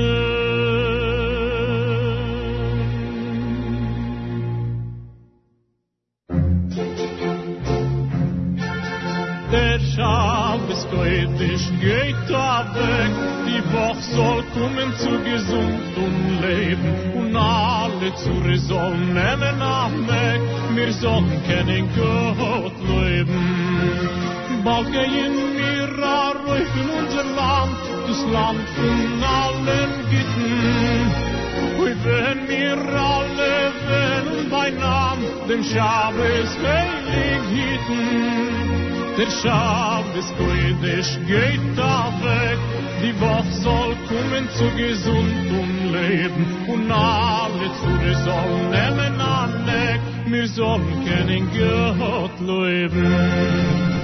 Der Schabes Koitisch geht da weg, die Woche soll kommen zu gesund und leben und alle zu sollen nehmen am Weg, wir sollen kennen Gott leben. Bald gehen wir rauf in unser Land, das Land von allen Gitten. Und wenn wir alle werden bei Namen, den Schabes heilig hitten, der Schabes Kodesh geht da weg, die Woche soll kommen zu gesund und leben und alle zu sollen nehmen an wir sollen kennen Gott leben.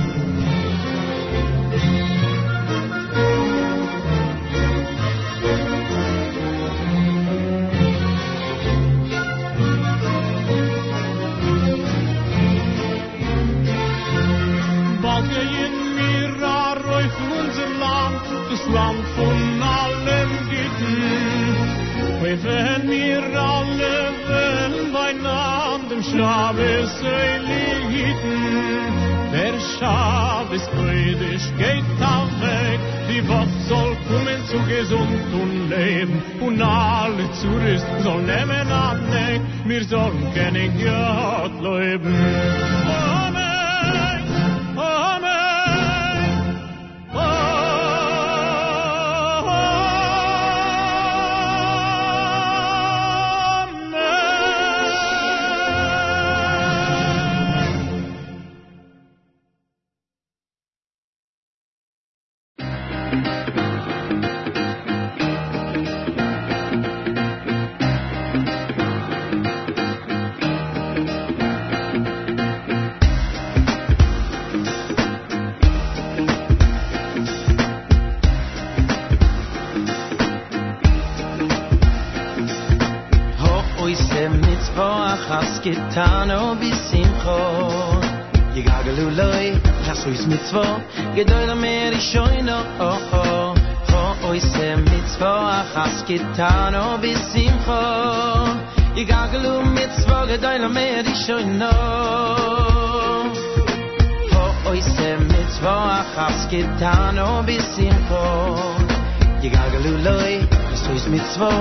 Schabes Eiliten, der Schabes Kodesh geht am Weg, die Woche soll kommen zu gesund und leben und alle Zurist soll nehmen an Weg, wir sollen kennen Gott leben. Amen. Amen. mitzvo gedoy la mer ishoyn o o o o i sem mitzvo achas gitan o bisim kho i gaglu mitzvo gedoy la mer ishoyn o o o i sem mitzvo achas gitan o bisim kho i gaglu loy sois mitzvo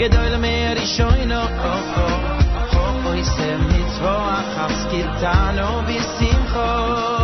gedoy la mer ishoyn o o o o i sem mitzvo achas gitan o bisim kho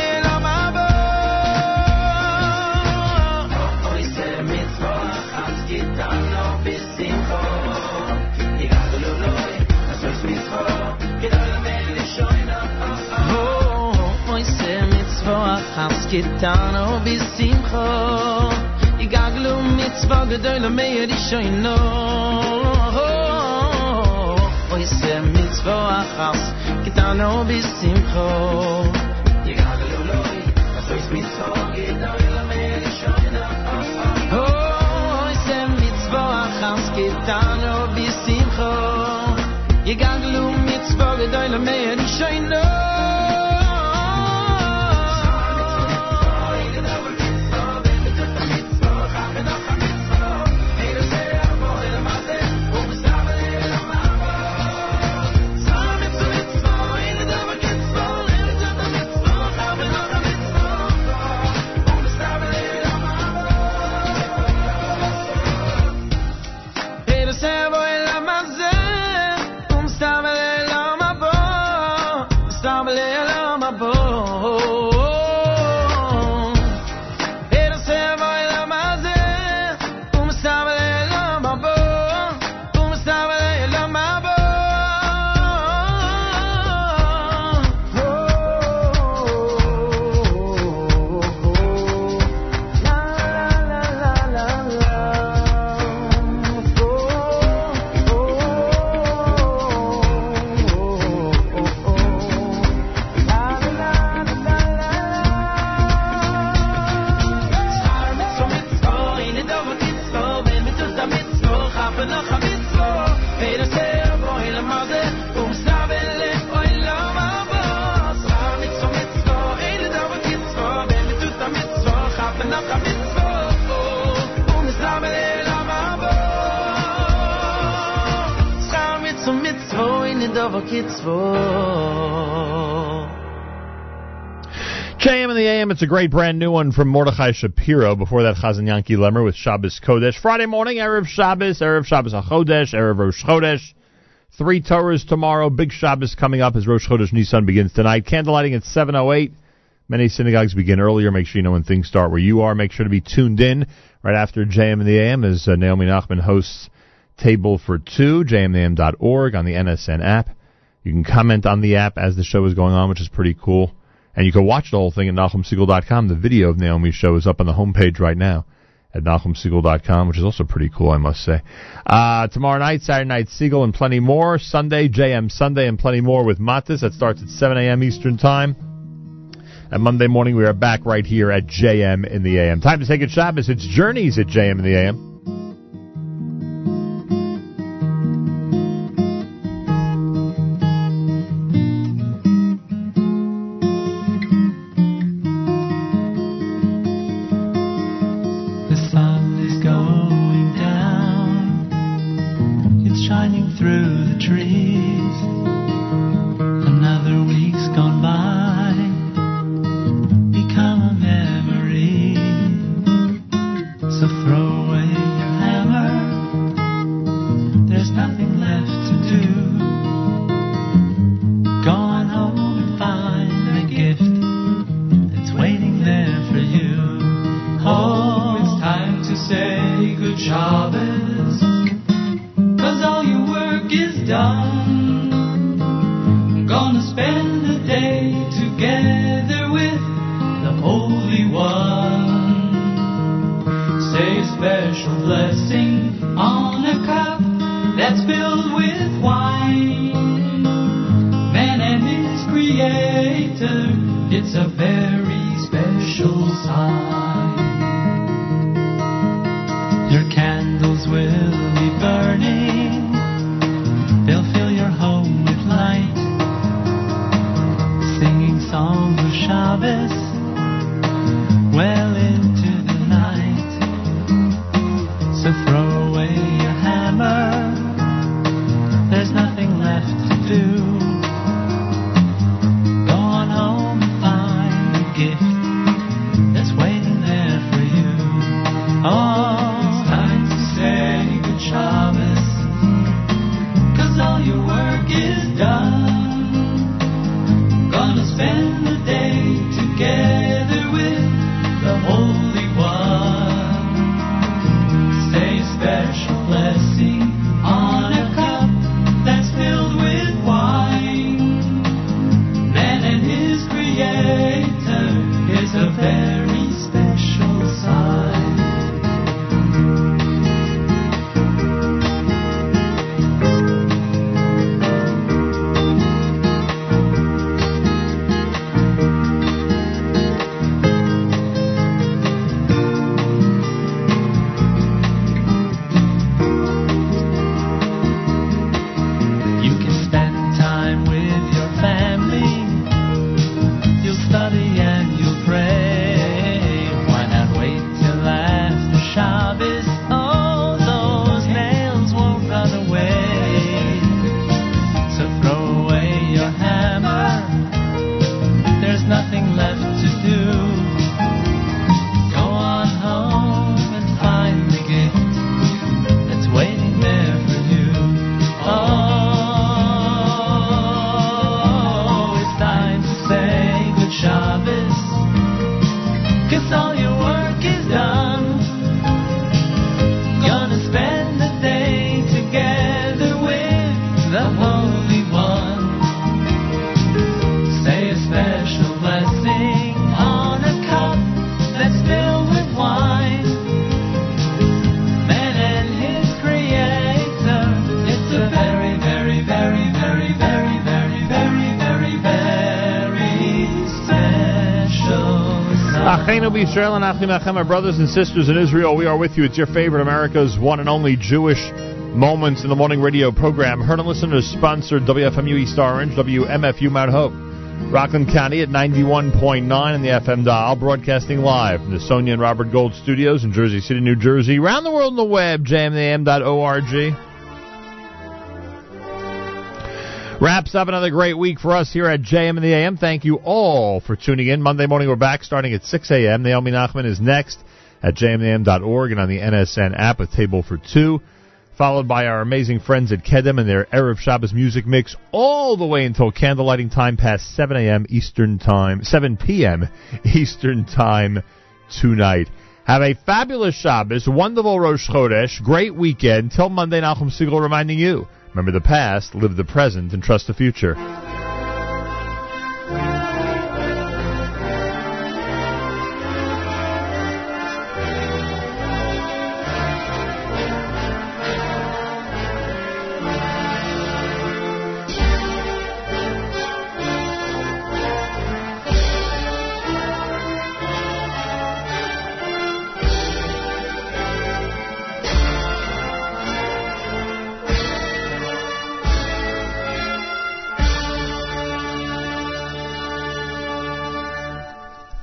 מצוות חסקתנו בשמחו יגגלו מצווה גדול המאיר ישוינו אוי זה מצוות חסקתנו בשמחו יגגלו לוי אז מצווה גדול המאיר ישוינו אוי זה מצוות חסקתנו בשמחו יגגלו מצווה גדול המאיר ישוינו Pero JM in the AM, it's a great brand new one from Mordechai Shapiro. Before that, Chazan Yanky Lemmer with Shabbos Kodesh. Friday morning, Erev Shabbos, Erev Shabbos HaChodesh, Erev Rosh Chodesh. Three Torahs tomorrow. Big Shabbos coming up as Rosh Chodesh Nisan begins tonight. Candlelighting at 7.08. Many synagogues begin earlier. Make sure you know when things start where you are. Make sure to be tuned in right after JM in the AM as uh, Naomi Nachman hosts Table for Two, jmintheam.org on the NSN app. You can comment on the app as the show is going on, which is pretty cool. And you can watch the whole thing at NachumSegal.com. The video of Naomi's show is up on the homepage right now at NachumSegal.com, which is also pretty cool, I must say. Uh, tomorrow night, Saturday night, Segal and plenty more. Sunday, JM Sunday and plenty more with Matis. That starts at 7 a.m. Eastern Time. And Monday morning, we are back right here at JM in the AM. Time to take it Shabbos. It's Journeys at JM in the AM. B'Yisrael and Achim Achem, brothers and sisters in Israel, we are with you. It's your favorite America's one and only Jewish Moments in the Morning radio program. Heard and listeners sponsored WFMU East Orange, WMFU Mount Hope. Rockland County at 91.9 in the FM dial, broadcasting live from the Sonia and Robert Gold studios in Jersey City, New Jersey. Around the world on the web, jmam.org. Wraps up another great week for us here at JM in the AM. Thank you all for tuning in. Monday morning we're back starting at 6 a.m. Naomi Nachman is next at jmam.org and on the NSN app with Table for Two, followed by our amazing friends at Kedem and their Erev Shabbos music mix all the way until candlelighting time past 7 a.m. Eastern Time, 7 p.m. Eastern Time tonight. Have a fabulous Shabbos, wonderful Rosh Chodesh, great weekend. Till Monday, Nachum Segal reminding you, Remember the past, live the present, and trust the future.